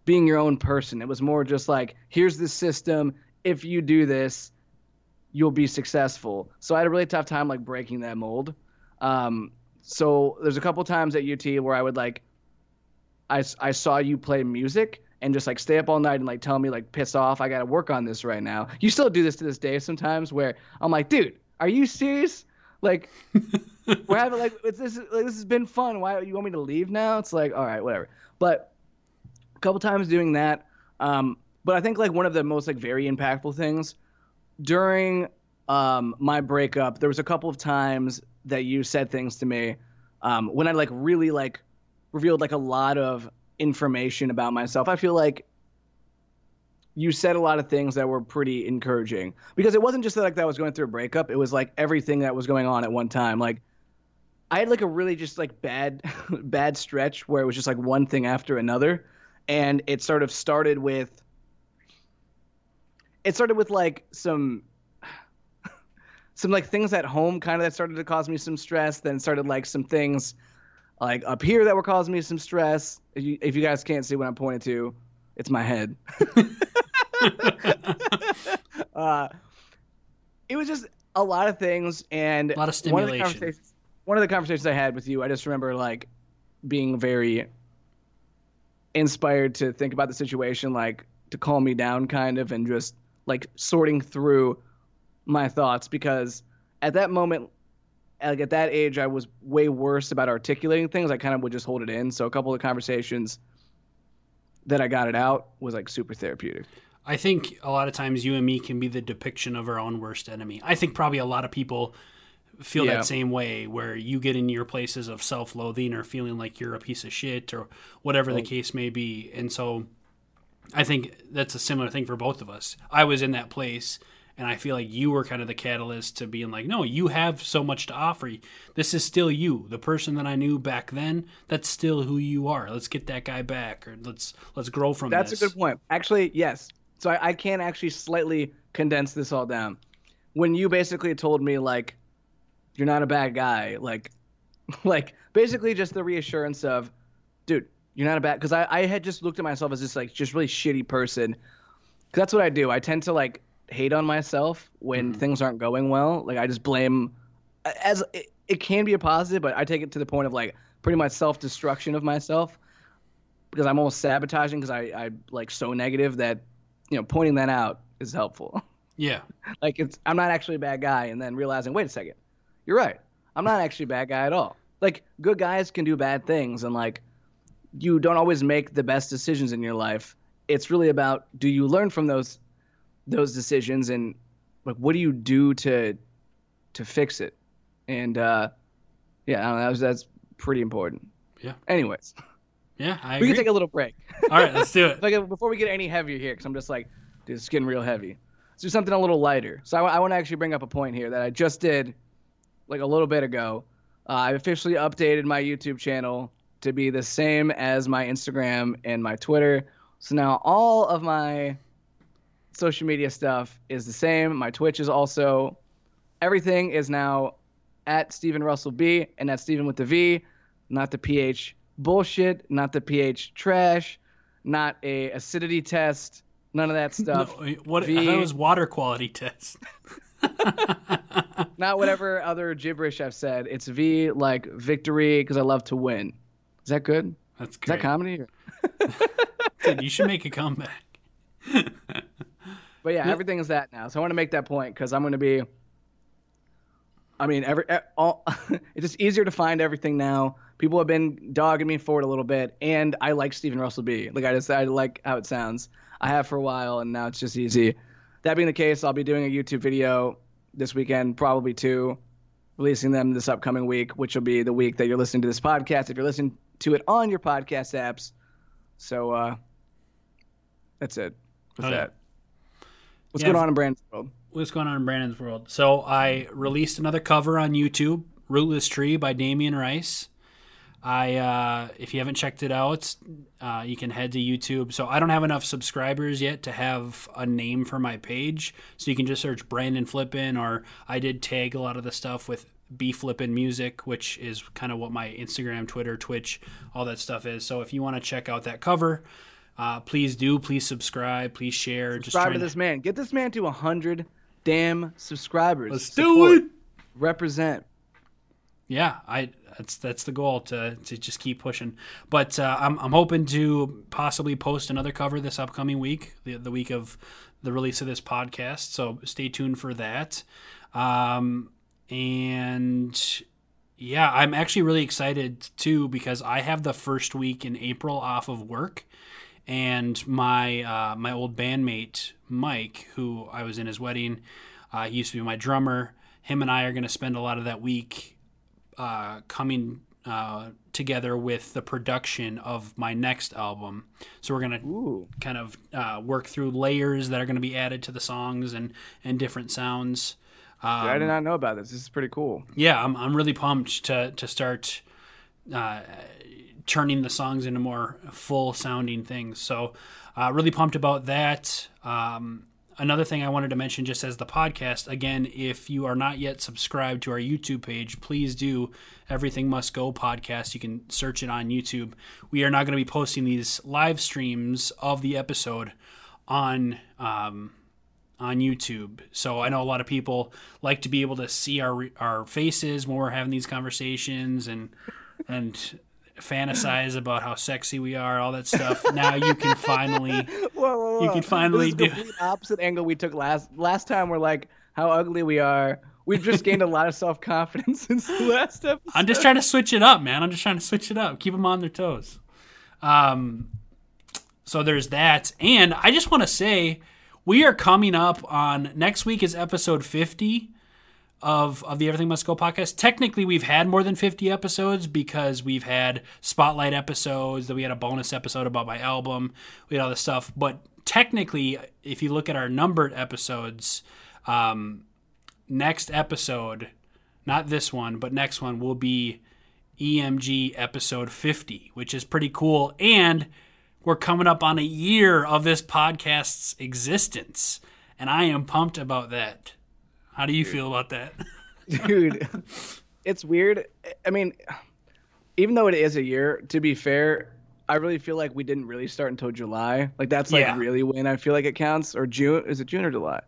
being your own person. It was more just like, here's the system. If you do this, you'll be successful. So I had a really tough time like breaking that mold. Um, so there's a couple times at UT where I would like, I, I saw you play music and just like stay up all night and like tell me like piss off. I got to work on this right now. You still do this to this day sometimes where I'm like, dude, are you serious? Like we're having like this like this has been fun. Why you want me to leave now? It's like all right, whatever. But a couple times doing that. Um, but I think like one of the most like very impactful things during um, my breakup, there was a couple of times that you said things to me um, when I like really like revealed like a lot of information about myself. I feel like you said a lot of things that were pretty encouraging because it wasn't just that like that I was going through a breakup. It was like everything that was going on at one time. Like I had like a really just like bad bad stretch where it was just like one thing after another and it sort of started with it started with like some some like things at home kind of that started to cause me some stress then started like some things like up here that were causing me some stress if you, if you guys can't see what i'm pointing to it's my head uh, it was just a lot of things and a lot of stimulation. One of, the conversations, one of the conversations i had with you i just remember like being very inspired to think about the situation like to calm me down, kind of, and just like sorting through my thoughts because at that moment, like at that age, I was way worse about articulating things. I kind of would just hold it in. So a couple of conversations that I got it out was like super therapeutic. I think a lot of times you and me can be the depiction of our own worst enemy. I think probably a lot of people feel Yeah. that same way where you get in your places of self-loathing or feeling like you're a piece of shit or whatever the case may be. And so I think that's a similar thing for both of us. I was in that place and I feel like you were kind of the catalyst to being like, no, you have so much to offer. This is still you. The person that I knew back then, that's still who you are. Let's get that guy back or let's let's grow from That's this. a good point. Actually, yes. So I, I can actually slightly condense this all down. When you basically told me like you're not a bad guy, like like basically just the reassurance of, dude, you're not a bad because I, I had just looked at myself as this like just really shitty person. Cause that's what I do. I tend to like hate on myself when mm-hmm. things aren't going well. Like I just blame as it, it can be a positive, but I take it to the point of like pretty much self destruction of myself because I'm almost sabotaging because I I like so negative that you know pointing that out is helpful. Yeah. like it's I'm not actually a bad guy, and then realizing wait a second, you're right. I'm not actually a bad guy at all. Like good guys can do bad things, and like you don't always make the best decisions in your life. It's really about do you learn from those those decisions and like what do you do to to fix it? And uh yeah, I don't know, that was, that's pretty important. Yeah. Anyways, Yeah, I we agree. can take a little break. All right, let's do it. like before we get any heavier here, because I'm just like, dude, it's getting real heavy. Let's do something a little lighter. So I, want to actually bring up a point here that I just did, like a little bit ago. Uh, I officially updated my YouTube channel to be the same as my Instagram and my Twitter. So now all of my social media stuff is the same. My Twitch is also everything is now at Stephen Russell B and that's Stephen with the V, not the PH bullshit, not the PH trash, not a acidity test, none of that stuff. No, what? V- I thought it was water quality test. not whatever other gibberish I've said. It's V like victory because I love to win. Is that good? That's Is great. that comedy? Dude, you should make a comeback. But yeah, everything is that now. So I want to make that point because I'm going to be. I mean, every all, it's just easier to find everything now. People have been dogging me forward a little bit, and I like Stephen Russell B. Like I just I like how it sounds. I have for a while, and now it's just easy. That being the case, I'll be doing a YouTube video this weekend, probably two, releasing them this upcoming week, which will be the week that you're listening to this podcast. If you're listening to it on your podcast apps, so uh, that's it. With Oh, yeah. that. What's Yeah, going on in Brandon's world? What's going on in Brandon's world? So I released another cover on YouTube, "Rootless Tree" by Damien Rice. I, uh, if you haven't checked it out, uh, you can head to YouTube. So I don't have enough subscribers yet to have a name for my page. So you can just search Brandon Flippin, or I did tag a lot of the stuff with B Flippin Music, which is kind of what my Instagram, Twitter, Twitch, all that stuff is. So if you want to check out that cover, uh, please do. Please subscribe. Please share. Subscribe to this man. Get this man to a hundred damn subscribers. Let's Support. do it. Represent. Yeah, I that's that's the goal to to just keep pushing. But uh, I'm I'm hoping to possibly post another cover this upcoming week, the the week of the release of this podcast. So stay tuned for that. Um, and yeah, I'm actually really excited too because I have the first week in April off of work, and my uh, my old bandmate Mike, who I was in his wedding, uh, he used to be my drummer. Him and I are going to spend a lot of that week uh, coming uh, together with the production of my next album. So we're going to Ooh. kind of uh, work through layers that are going to be added to the songs and and different sounds. Um, Dude, I did not know about this. This is pretty cool. yeah, I'm I'm really pumped to to start uh, turning the songs into more full sounding things. So, uh, really pumped about that. Um, another thing I wanted to mention, just as the podcast, again, if you are not yet subscribed to our YouTube page, please do. Everything Must Go podcast. You can search it on YouTube. We are not going to be posting these live streams of the episode on. Um, on YouTube. So I know a lot of people like to be able to see our our faces when we're having these conversations and and fantasize about how sexy we are, all that stuff. now you can finally, whoa, whoa, whoa. you can finally this is do. the opposite angle we took last last time. We're like how ugly we are. We've just gained a lot of self confidence since the last episode. I'm just trying to switch it up, man. I'm just trying to switch it up, keep them on their toes. Um, so there's that, and I just want to say we are coming up on next week is episode 50 of of the Everything Must Go podcast. Technically, we've had more than 50 episodes because we've had spotlight episodes, that we had a bonus episode about my album, we had all this stuff. But technically, if you look at our numbered episodes, um, next episode, not this one, but next one will be EMG episode 50, which is pretty cool. And we're coming up on a year of this podcast's existence. And I am pumped about that. How do you feel about that? dude it's weird i mean even though it is a year to be fair i really feel like we didn't really start until july like that's like Yeah. really when i feel like it counts or june is it june or july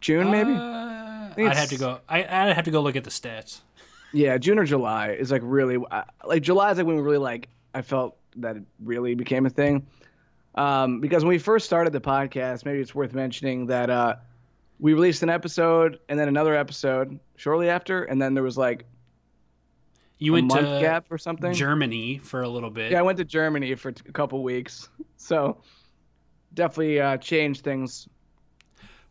june maybe Uh, I'd have to go. I, I'd have to go look at the stats. yeah june or july is like really like july is like when we really like i felt that it really became a thing um, because when we first started the podcast maybe it's worth mentioning that uh, we released an episode and then another episode shortly after and then there was like You a went month to gap or something Germany for a little bit. Yeah, I went to Germany for t- a couple weeks, so definitely uh, changed things.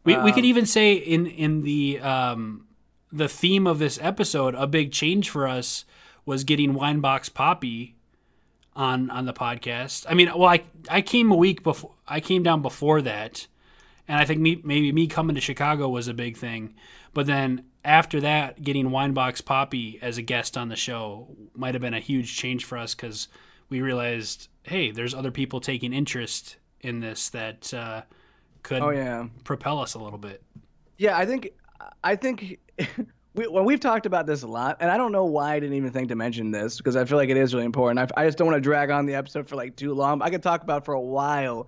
We, we could Um, even say in in the um, the theme of this episode, a big change for us was getting Winebox Poppy on on the podcast. I mean, well, I I came a week before. I came down before that, and I think me, maybe me coming to Chicago was a big thing. But then after that, getting Winebox Poppy as a guest on the show might have been a huge change for us because we realized, hey, there's other people taking interest in this that uh, could Oh yeah, propel us a little bit. yeah. I think I think we, well, we've talked about this a lot, and I don't know why I didn't even think to mention this because I feel like it is really important. I, I just don't want to drag on the episode for like too long. I could talk about for a while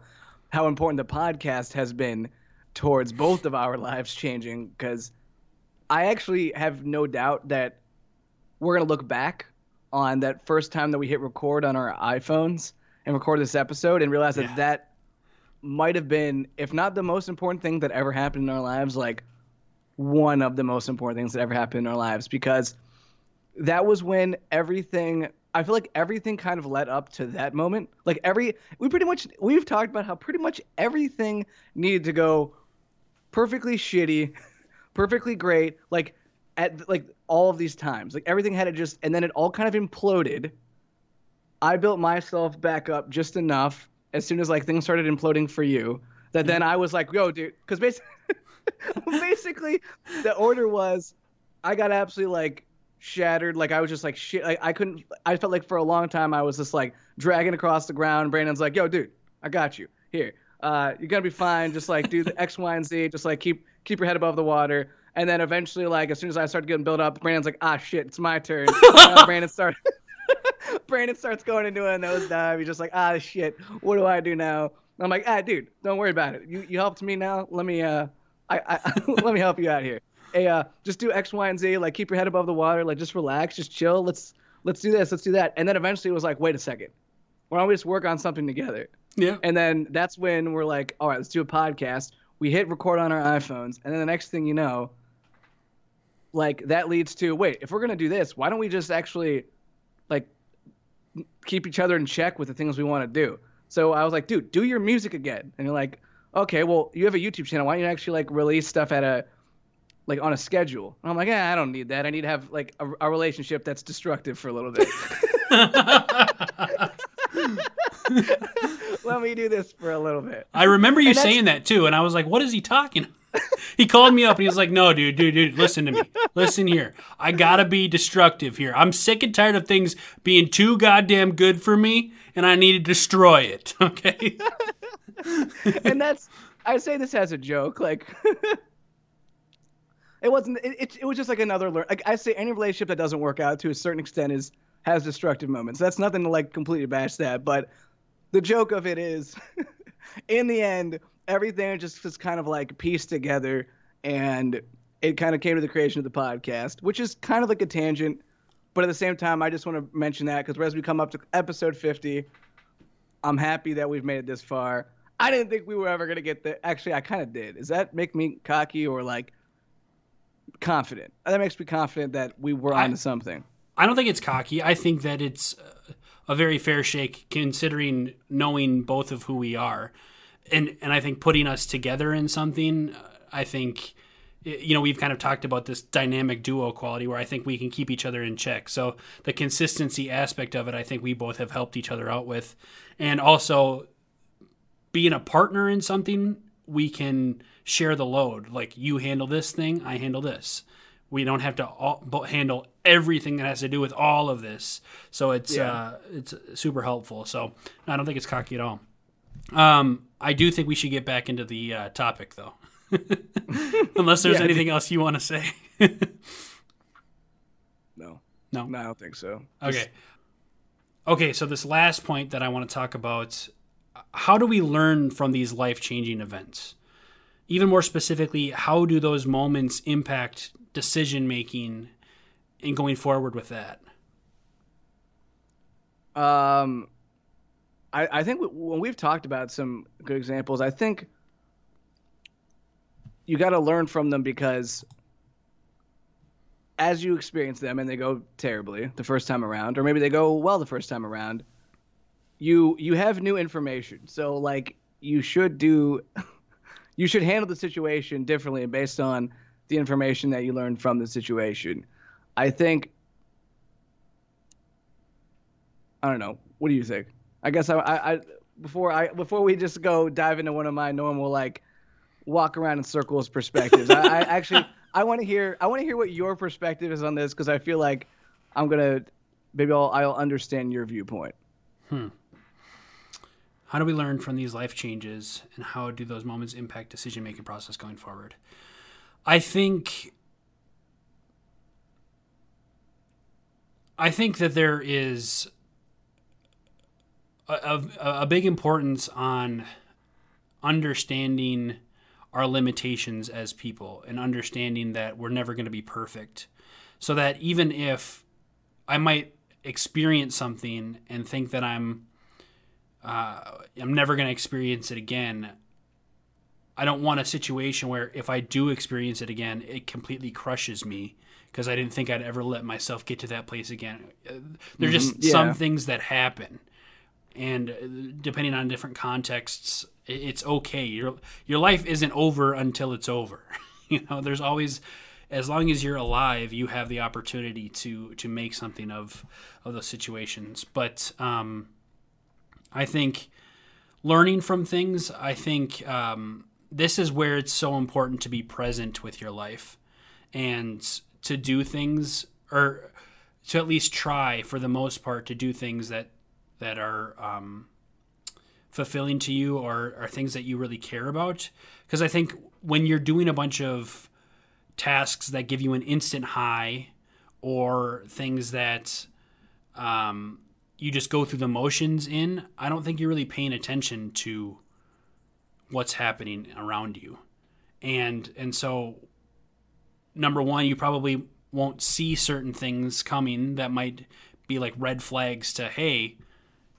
how important the podcast has been towards both of our lives changing because I actually have no doubt that we're gonna look back on that first time that we hit record on our iPhones and record this episode and realize Yeah. that that might have been, if not the most important thing that ever happened in our lives, like one of the most important things that ever happened in our lives because that was when everything I feel like everything kind of led up to that moment. Like every we pretty much we've talked about how pretty much everything needed to go perfectly shitty, perfectly great, like at like all of these times. Like everything had to just and then it all kind of imploded. I built myself back up just enough as soon as like things started imploding for you that then I was like, yo, dude, because basically, basically the order was I got absolutely like shattered. Like I was just like shit. Like I couldn't. I felt like for a long time I was just like dragging across the ground. Brandon's like, yo, dude, I got you here. Uh, you're gonna be fine. Just like do the X, Y, and Z. Just like keep keep your head above the water. And then eventually, like as soon as I started getting built up, Brandon's like, ah, shit, it's my turn. Uh, Brandon started. Brandon starts going into a nosedive. He's just like, ah, shit. What do I do now? And I'm like, ah, dude, don't worry about it. You you helped me now. Let me uh, I, I let me help you out here. Hey, uh, just do X, Y, and Z. Like keep your head above the water. Like just relax, just chill. Let's let's do this. Let's do that. And then eventually it was like, wait a second. Why don't we just work on something together? Yeah. And then that's when we're like, all right, let's do a podcast. We hit record on our iPhones, and then the next thing you know, like that leads to wait, if we're gonna do this, why don't we just actually like keep each other in check with the things we want to do? So I was like, dude, do your music again. And you're like, okay, well, you have a YouTube channel. Why don't you actually like release stuff at a like on a schedule? And I'm like, yeah, I don't need that. I need to have like a, a relationship that's destructive for a little bit. Let me do this for a little bit. I remember you And saying that too, and I was like, "What is he talking?" about?" he called me up and he was like, "No, dude, dude, dude, listen to me. Listen here. I gotta be destructive here. I'm sick and tired of things being too goddamn good for me, and I need to destroy it." Okay. and that's I say this as a joke, like it wasn't. It, it, it was just like another learn. Like I say, any relationship that doesn't work out to a certain extent is has destructive moments. That's nothing to like completely bash that, but the joke of it is, in the end, everything just was kind of like pieced together, and it kind of came to the creation of the podcast, which is kind of like a tangent. But at the same time, I just want to mention that because as we come up to episode 50, I'm happy that we've made it this far. I didn't think we were ever gonna get there. Actually, I kind of did. Does that make me cocky or like confident? That makes me confident that we were onto something. I don't think it's cocky. I think that it's a very fair shake considering knowing both of who we are. And and I think putting us together in something, I think you know, we've kind of talked about this dynamic duo quality where I think we can keep each other in check. So the consistency aspect of it, I think we both have helped each other out with. And also being a partner in something, we can share the load. Like you handle this thing, I handle this. We don't have to all, handle everything that has to do with all of this. So it's yeah. uh, it's super helpful. So I don't think it's cocky at all. Um, I do think we should get back into the uh, topic though. Unless there's yeah, anything else you want to say. no. No. No, I don't think so. Okay. Okay, so this last point that I want to talk about how do we learn from these life-changing events? Even more specifically, how do those moments impact decision making and going forward with that? Um I, I think when we've talked about some good examples, I think you got to learn from them because as you experience them and they go terribly the first time around or maybe they go well the first time around you you have new information so like you should do you should handle the situation differently based on the information that you learned from the situation i think i don't know what do you think i guess i i, I before i before we just go dive into one of my normal like walk around in circles perspectives. I, I actually I want to hear I want to hear what your perspective is on this because I feel like I'm gonna maybe I'll I'll understand your viewpoint. Hmm. How do we learn from these life changes, and how do those moments impact decision making process going forward? I think. I think that there is a, a, a big importance on understanding our limitations as people and understanding that we're never going to be perfect. So that even if I might experience something and think that I'm uh, I'm never going to experience it again, I don't want a situation where if I do experience it again, it completely crushes me because I didn't think I'd ever let myself get to that place again. There's just mm-hmm. yeah. some things that happen, and uh, depending on different contexts, it's okay. Your your life isn't over until it's over. you know, there's always as long as you're alive, you have the opportunity to to make something of of those situations. But um, I think learning from things. I think um, this is where it's so important to be present with your life and to do things or to at least try for the most part to do things that that are um, fulfilling to you or are things that you really care about. Because I think when you're doing a bunch of tasks that give you an instant high or things that um, you just go through the motions in, I don't think you're really paying attention to what's happening around you. And and so number 1, you probably won't see certain things coming that might be like red flags to hey,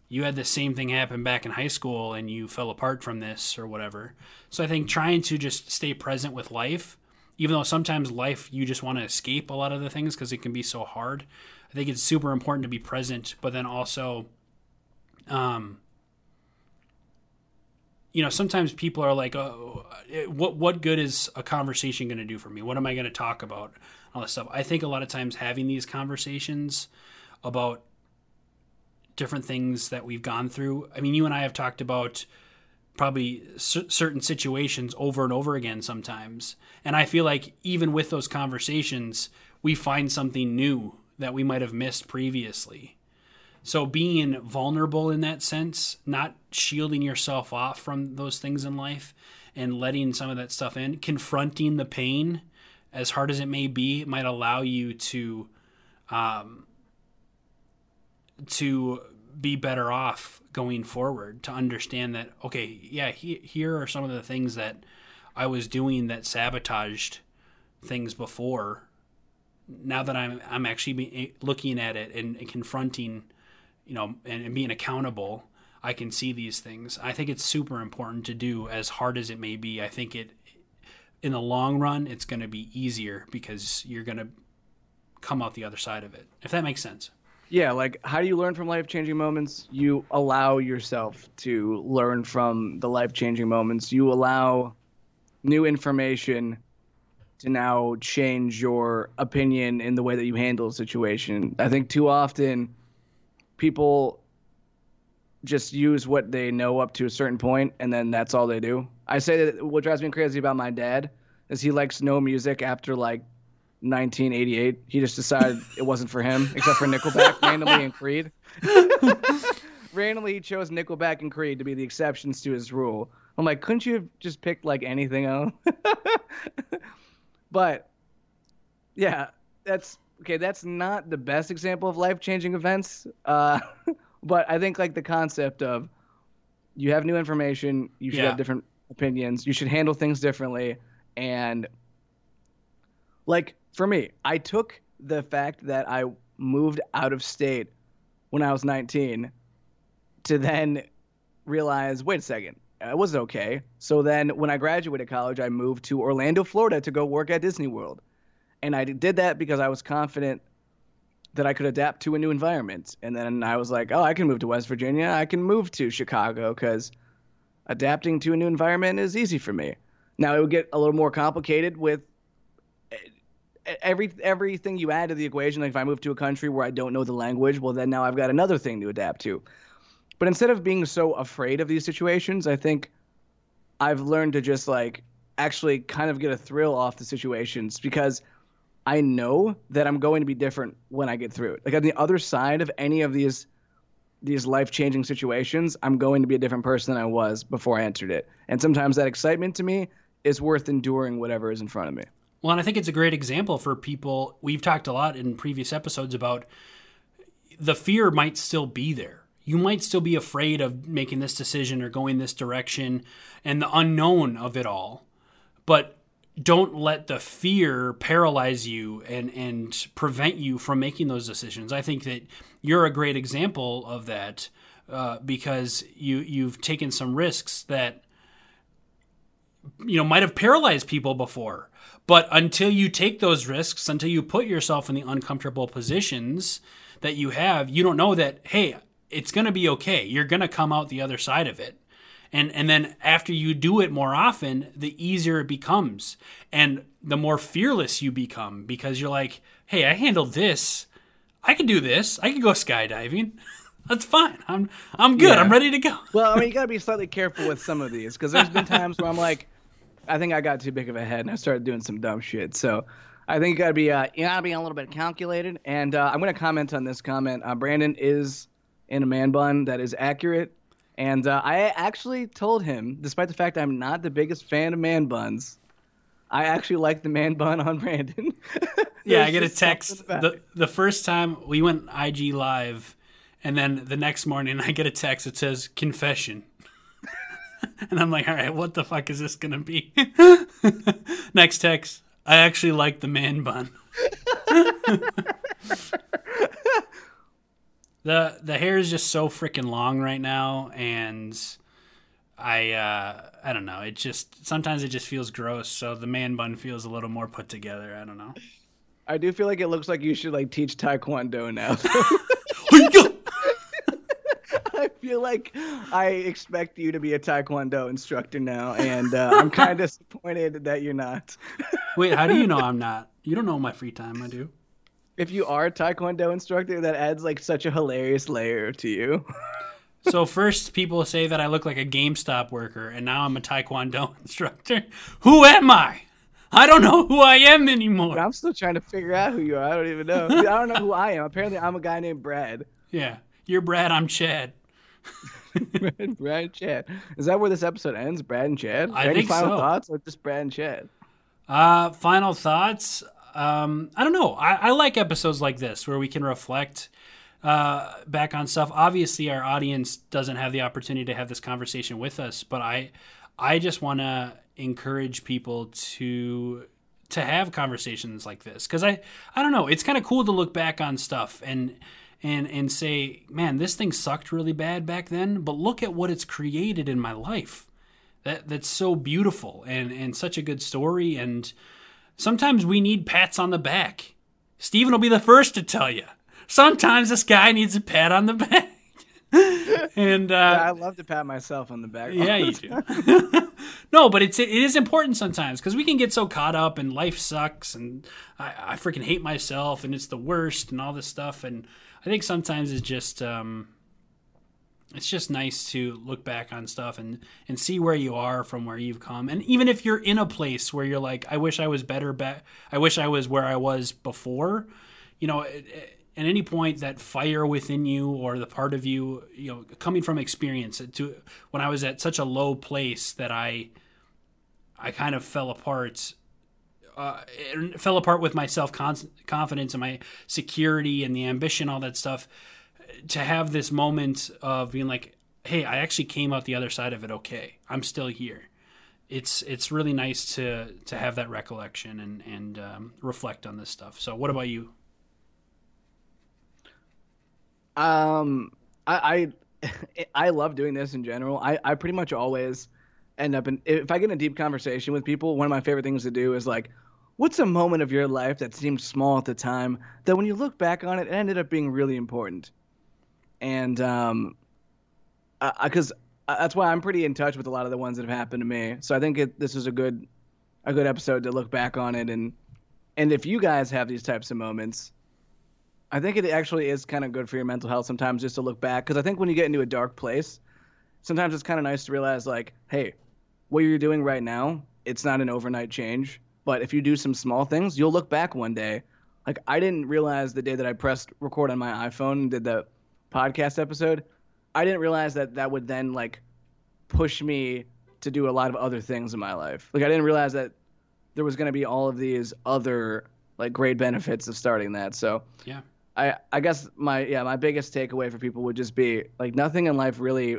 you had the same thing happen back in high school and you fell apart from this or whatever. So I think trying to just stay present with life, even though sometimes life you just want to escape a lot of the things because it can be so hard. I think it's super important to be present, but then also, um, you know, sometimes people are like, "Oh, what what good is a conversation going to do for me? What am I going to talk about?" All this stuff. I think a lot of times having these conversations about different things that we've gone through. I mean, you and I have talked about probably certain situations over and over again sometimes. And I feel like even with those conversations, we find something new that we might have missed previously. So being vulnerable in that sense, not shielding yourself off from those things in life and letting some of that stuff in, confronting the pain as hard as it may be, might allow you to um, to be better off going forward to understand that okay yeah he, here are some of the things that i was doing that sabotaged things before now that I'm I'm actually be, eh, looking at it and, and confronting, you know, and, and being accountable, I can see these things. I think it's super important to do, as hard as it may be. I think it, in the long run, it's going to be easier because you're going to come out the other side of it. If that makes sense. Yeah, like how do you learn from life changing moments? You allow yourself to learn from the life changing moments. You allow new information to now change your opinion in the way that you handle a situation. I think too often people just use what they know up to a certain point and then that's all they do. I say that what drives me crazy about my dad is he likes no music after like 1988. He just decided it wasn't for him, except for Nickelback randomly and Creed. randomly, he chose Nickelback and Creed to be the exceptions to his rule. I'm like, couldn't you have just picked like anything else? but yeah, that's okay. That's not the best example of life changing events. Uh, but I think like the concept of you have new information, you should yeah. have different opinions, you should handle things differently, and like for me, I took the fact that I moved out of state when I was 19 to then realize, wait a second, it was okay. So then when I graduated college, I moved to Orlando, Florida to go work at Disney World. And I did that because I was confident that I could adapt to a new environment. And then I was like, oh, I can move to West Virginia. I can move to Chicago because adapting to a new environment is easy for me. Now it would get a little more complicated with every everything you add to the equation. Like if I move to a country where I don't know the language, well then now I've got another thing to adapt to. But instead of being so afraid of these situations, I think I've learned to just like actually kind of get a thrill off the situations because I know that I'm going to be different when I get through it. Like on the other side of any of these these life-changing situations, I'm going to be a different person than I was before I entered it. And sometimes that excitement to me is worth enduring whatever is in front of me. Well, and I think it's a great example for people. We've talked a lot in previous episodes about the fear might still be there. You might still be afraid of making this decision or going this direction and the unknown of it all. But don't let the fear paralyze you and and prevent you from making those decisions. I think that you're a great example of that uh, because you you've taken some risks that you know might have paralyzed people before but until you take those risks, until you put yourself in the uncomfortable positions that you have, you don't know that, hey, it's going to be okay. You're going to come out the other side of it. And, and then after you do it more often, the easier it becomes. And the more fearless you become because you're like, hey, I handled this. I can do this. I can go skydiving. That's fine. I'm I'm good. Yeah. I'm ready to go. well, I mean, you got to be slightly careful with some of these because there's been times where I'm like, I think I got too big of a head and I started doing some dumb shit. So I think you gotta be uh, you gotta be a little bit calculated. And uh, I'm gonna comment on this comment. Uh, Brandon is in a man bun that is accurate. And uh, I actually told him, despite the fact I'm not the biggest fan of man buns, I actually like the man bun on Brandon. yeah, I get a text the the first time we went IG live, and then the next morning I get a text that says confession. and I'm like, all right, what the fuck is this gonna be? Next text. I actually like the man bun. The the hair is just so freaking long right now, and I uh, I don't know. It just sometimes it just feels gross. So the man bun feels a little more put together. I don't know. I do feel like it looks like you should like teach taekwondo now. I feel like I expect you to be a Taekwondo instructor now, and uh, I'm kind of disappointed that you're not. Wait, how do you know I'm not? You don't know my free time. I do. If you are a Taekwondo instructor, that adds like such a hilarious layer to you. so first, people say that I look like a GameStop worker, and now I'm a Taekwondo instructor. Who am I? I don't know who I am anymore. I'm still trying to figure out who you are. I don't even know. I don't know who I am. Apparently, I'm a guy named Brad. Yeah, you're Brad. I'm Chad. Brad, Brad Chad. Is that where this episode ends? Brad and Chad? I Any think final so. thoughts or just Brad and Chad? Uh, final thoughts. Um, I don't know. I, I like episodes like this where we can reflect uh, back on stuff. Obviously, our audience doesn't have the opportunity to have this conversation with us, but I, I just want to encourage people to to have conversations like this because I I don't know it's kind of cool to look back on stuff and and and say man this thing sucked really bad back then but look at what it's created in my life that that's so beautiful and and such a good story and sometimes we need pats on the back Steven will be the first to tell you sometimes this guy needs a pat on the back and uh, Yeah, I love to pat myself on the back. yeah, you do. no, but it's it is important sometimes because we can get so caught up and life sucks and I, I freaking hate myself and it's the worst and all this stuff and I think sometimes it's just um, it's just nice to look back on stuff and and see where you are from where you've come. And even if you're in a place where you're like I wish I was better back I wish I was where I was before you know at any point that fire within you or the part of you you know coming from experience to when i was at such a low place that i i kind of fell apart uh, fell apart with my self confidence and my security and the ambition all that stuff to have this moment of being like hey i actually came out the other side of it okay i'm still here it's it's really nice to to have that recollection and and um, reflect on this stuff so what about you Um, I, I I love doing this in general. I I pretty much always end up in if I get in a deep conversation with people, one of my favorite things to do is like, what's a moment of your life that seemed small at the time that when you look back on it, it ended up being really important. And um, because that's why I'm pretty in touch with a lot of the ones that have happened to me. So I think it, this is a good a good episode to look back on it and and if you guys have these types of moments I think it actually is kind of good for your mental health sometimes just to look back because I think when you get into a dark place, sometimes it's kind of nice to realize like, hey, what you're doing right now, it's not an overnight change, but if you do some small things, you'll look back one day. Like I didn't realize the day that I pressed record on my iPhone and did the podcast episode, I didn't realize that that would then like push me to do a lot of other things in my life. Like I didn't realize that there was going to be all of these other like great benefits of starting that. So yeah I I guess my yeah my biggest takeaway for people would just be like nothing in life really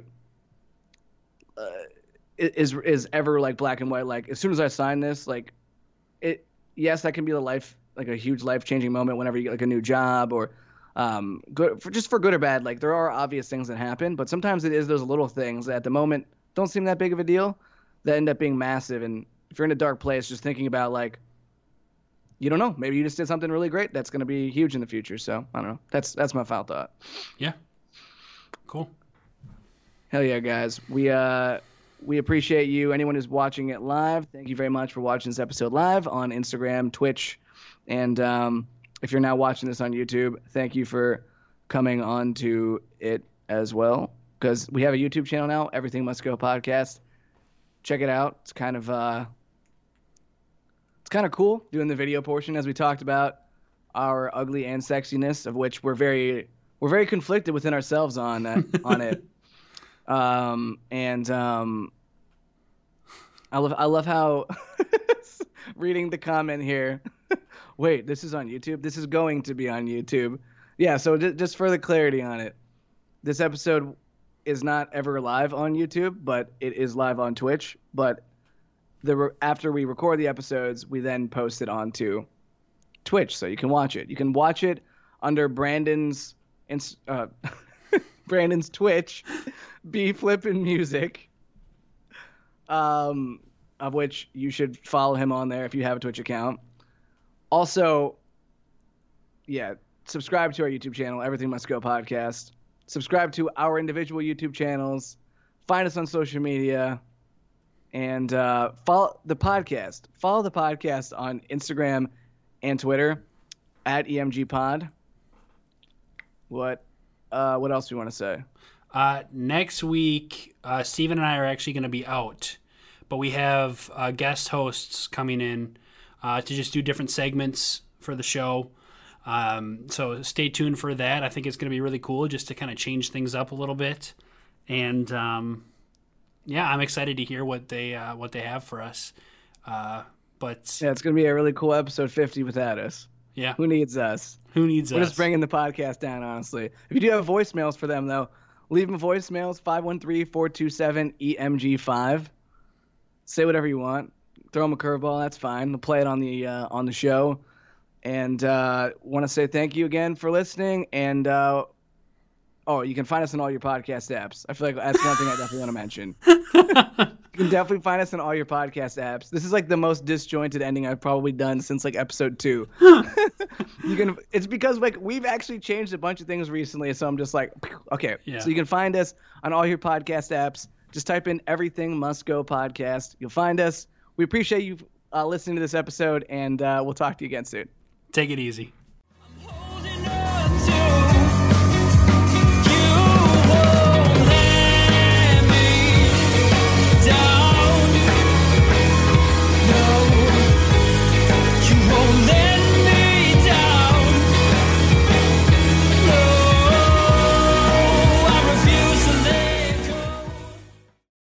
uh, is is ever like black and white. Like as soon as I sign this, like it yes that can be the life like a huge life changing moment whenever you get like a new job or um good for just for good or bad. Like there are obvious things that happen, but sometimes it is those little things that at the moment don't seem that big of a deal that end up being massive. And if you're in a dark place, just thinking about like you don't know. Maybe you just did something really great that's going to be huge in the future. So I don't know. That's that's my final thought. Yeah. Cool. Hell yeah, guys. We uh we appreciate you. Anyone who's watching it live, thank you very much for watching this episode live on Instagram, Twitch, and um, if you're now watching this on YouTube, thank you for coming on to it as well. Because we have a YouTube channel now, Everything Must Go Podcast. Check it out. It's kind of uh, it's kind of cool doing the video portion as we talked about our ugly and sexiness of which we're very we're very conflicted within ourselves on uh, on it um, and um, I love I love how reading the comment here wait this is on YouTube this is going to be on YouTube yeah so d- just for the clarity on it this episode is not ever live on YouTube but it is live on Twitch but the after we record the episodes, we then post it onto Twitch, so you can watch it. You can watch it under Brandon's uh, Brandon's Twitch, B Flippin' Music, um, of which you should follow him on there if you have a Twitch account. Also, yeah, subscribe to our YouTube channel, Everything Must Go Podcast. Subscribe to our individual YouTube channels. Find us on social media and uh, follow the podcast. Follow the podcast on Instagram and Twitter at EMG Pod. What uh, what else do you want to say? Uh, next week, uh, Steven and I are actually going to be out, but we have uh, guest hosts coming in uh, to just do different segments for the show. Um, so stay tuned for that. I think it's going to be really cool just to kind of change things up a little bit. And um, yeah, I'm excited to hear what they uh, what they have for us. Uh, but yeah, it's gonna be a really cool episode 50 without us. Yeah, who needs us? Who needs We're us? just bringing the podcast down, honestly. If you do have voicemails for them, though, leave them voicemails 513 427 EMG5. Say whatever you want. Throw him a curveball. That's fine. We'll play it on the uh, on the show. And uh, want to say thank you again for listening. And uh, oh, you can find us on all your podcast apps. I feel like that's one thing I definitely want to mention. you can definitely find us on all your podcast apps. This is like the most disjointed ending I've probably done since like episode two. you can. It's because like we've actually changed a bunch of things recently, so I'm just like, okay. Yeah. So you can find us on all your podcast apps. Just type in everything must go podcast. You'll find us. We appreciate you uh, listening to this episode, and uh, we'll talk to you again soon. Take it easy.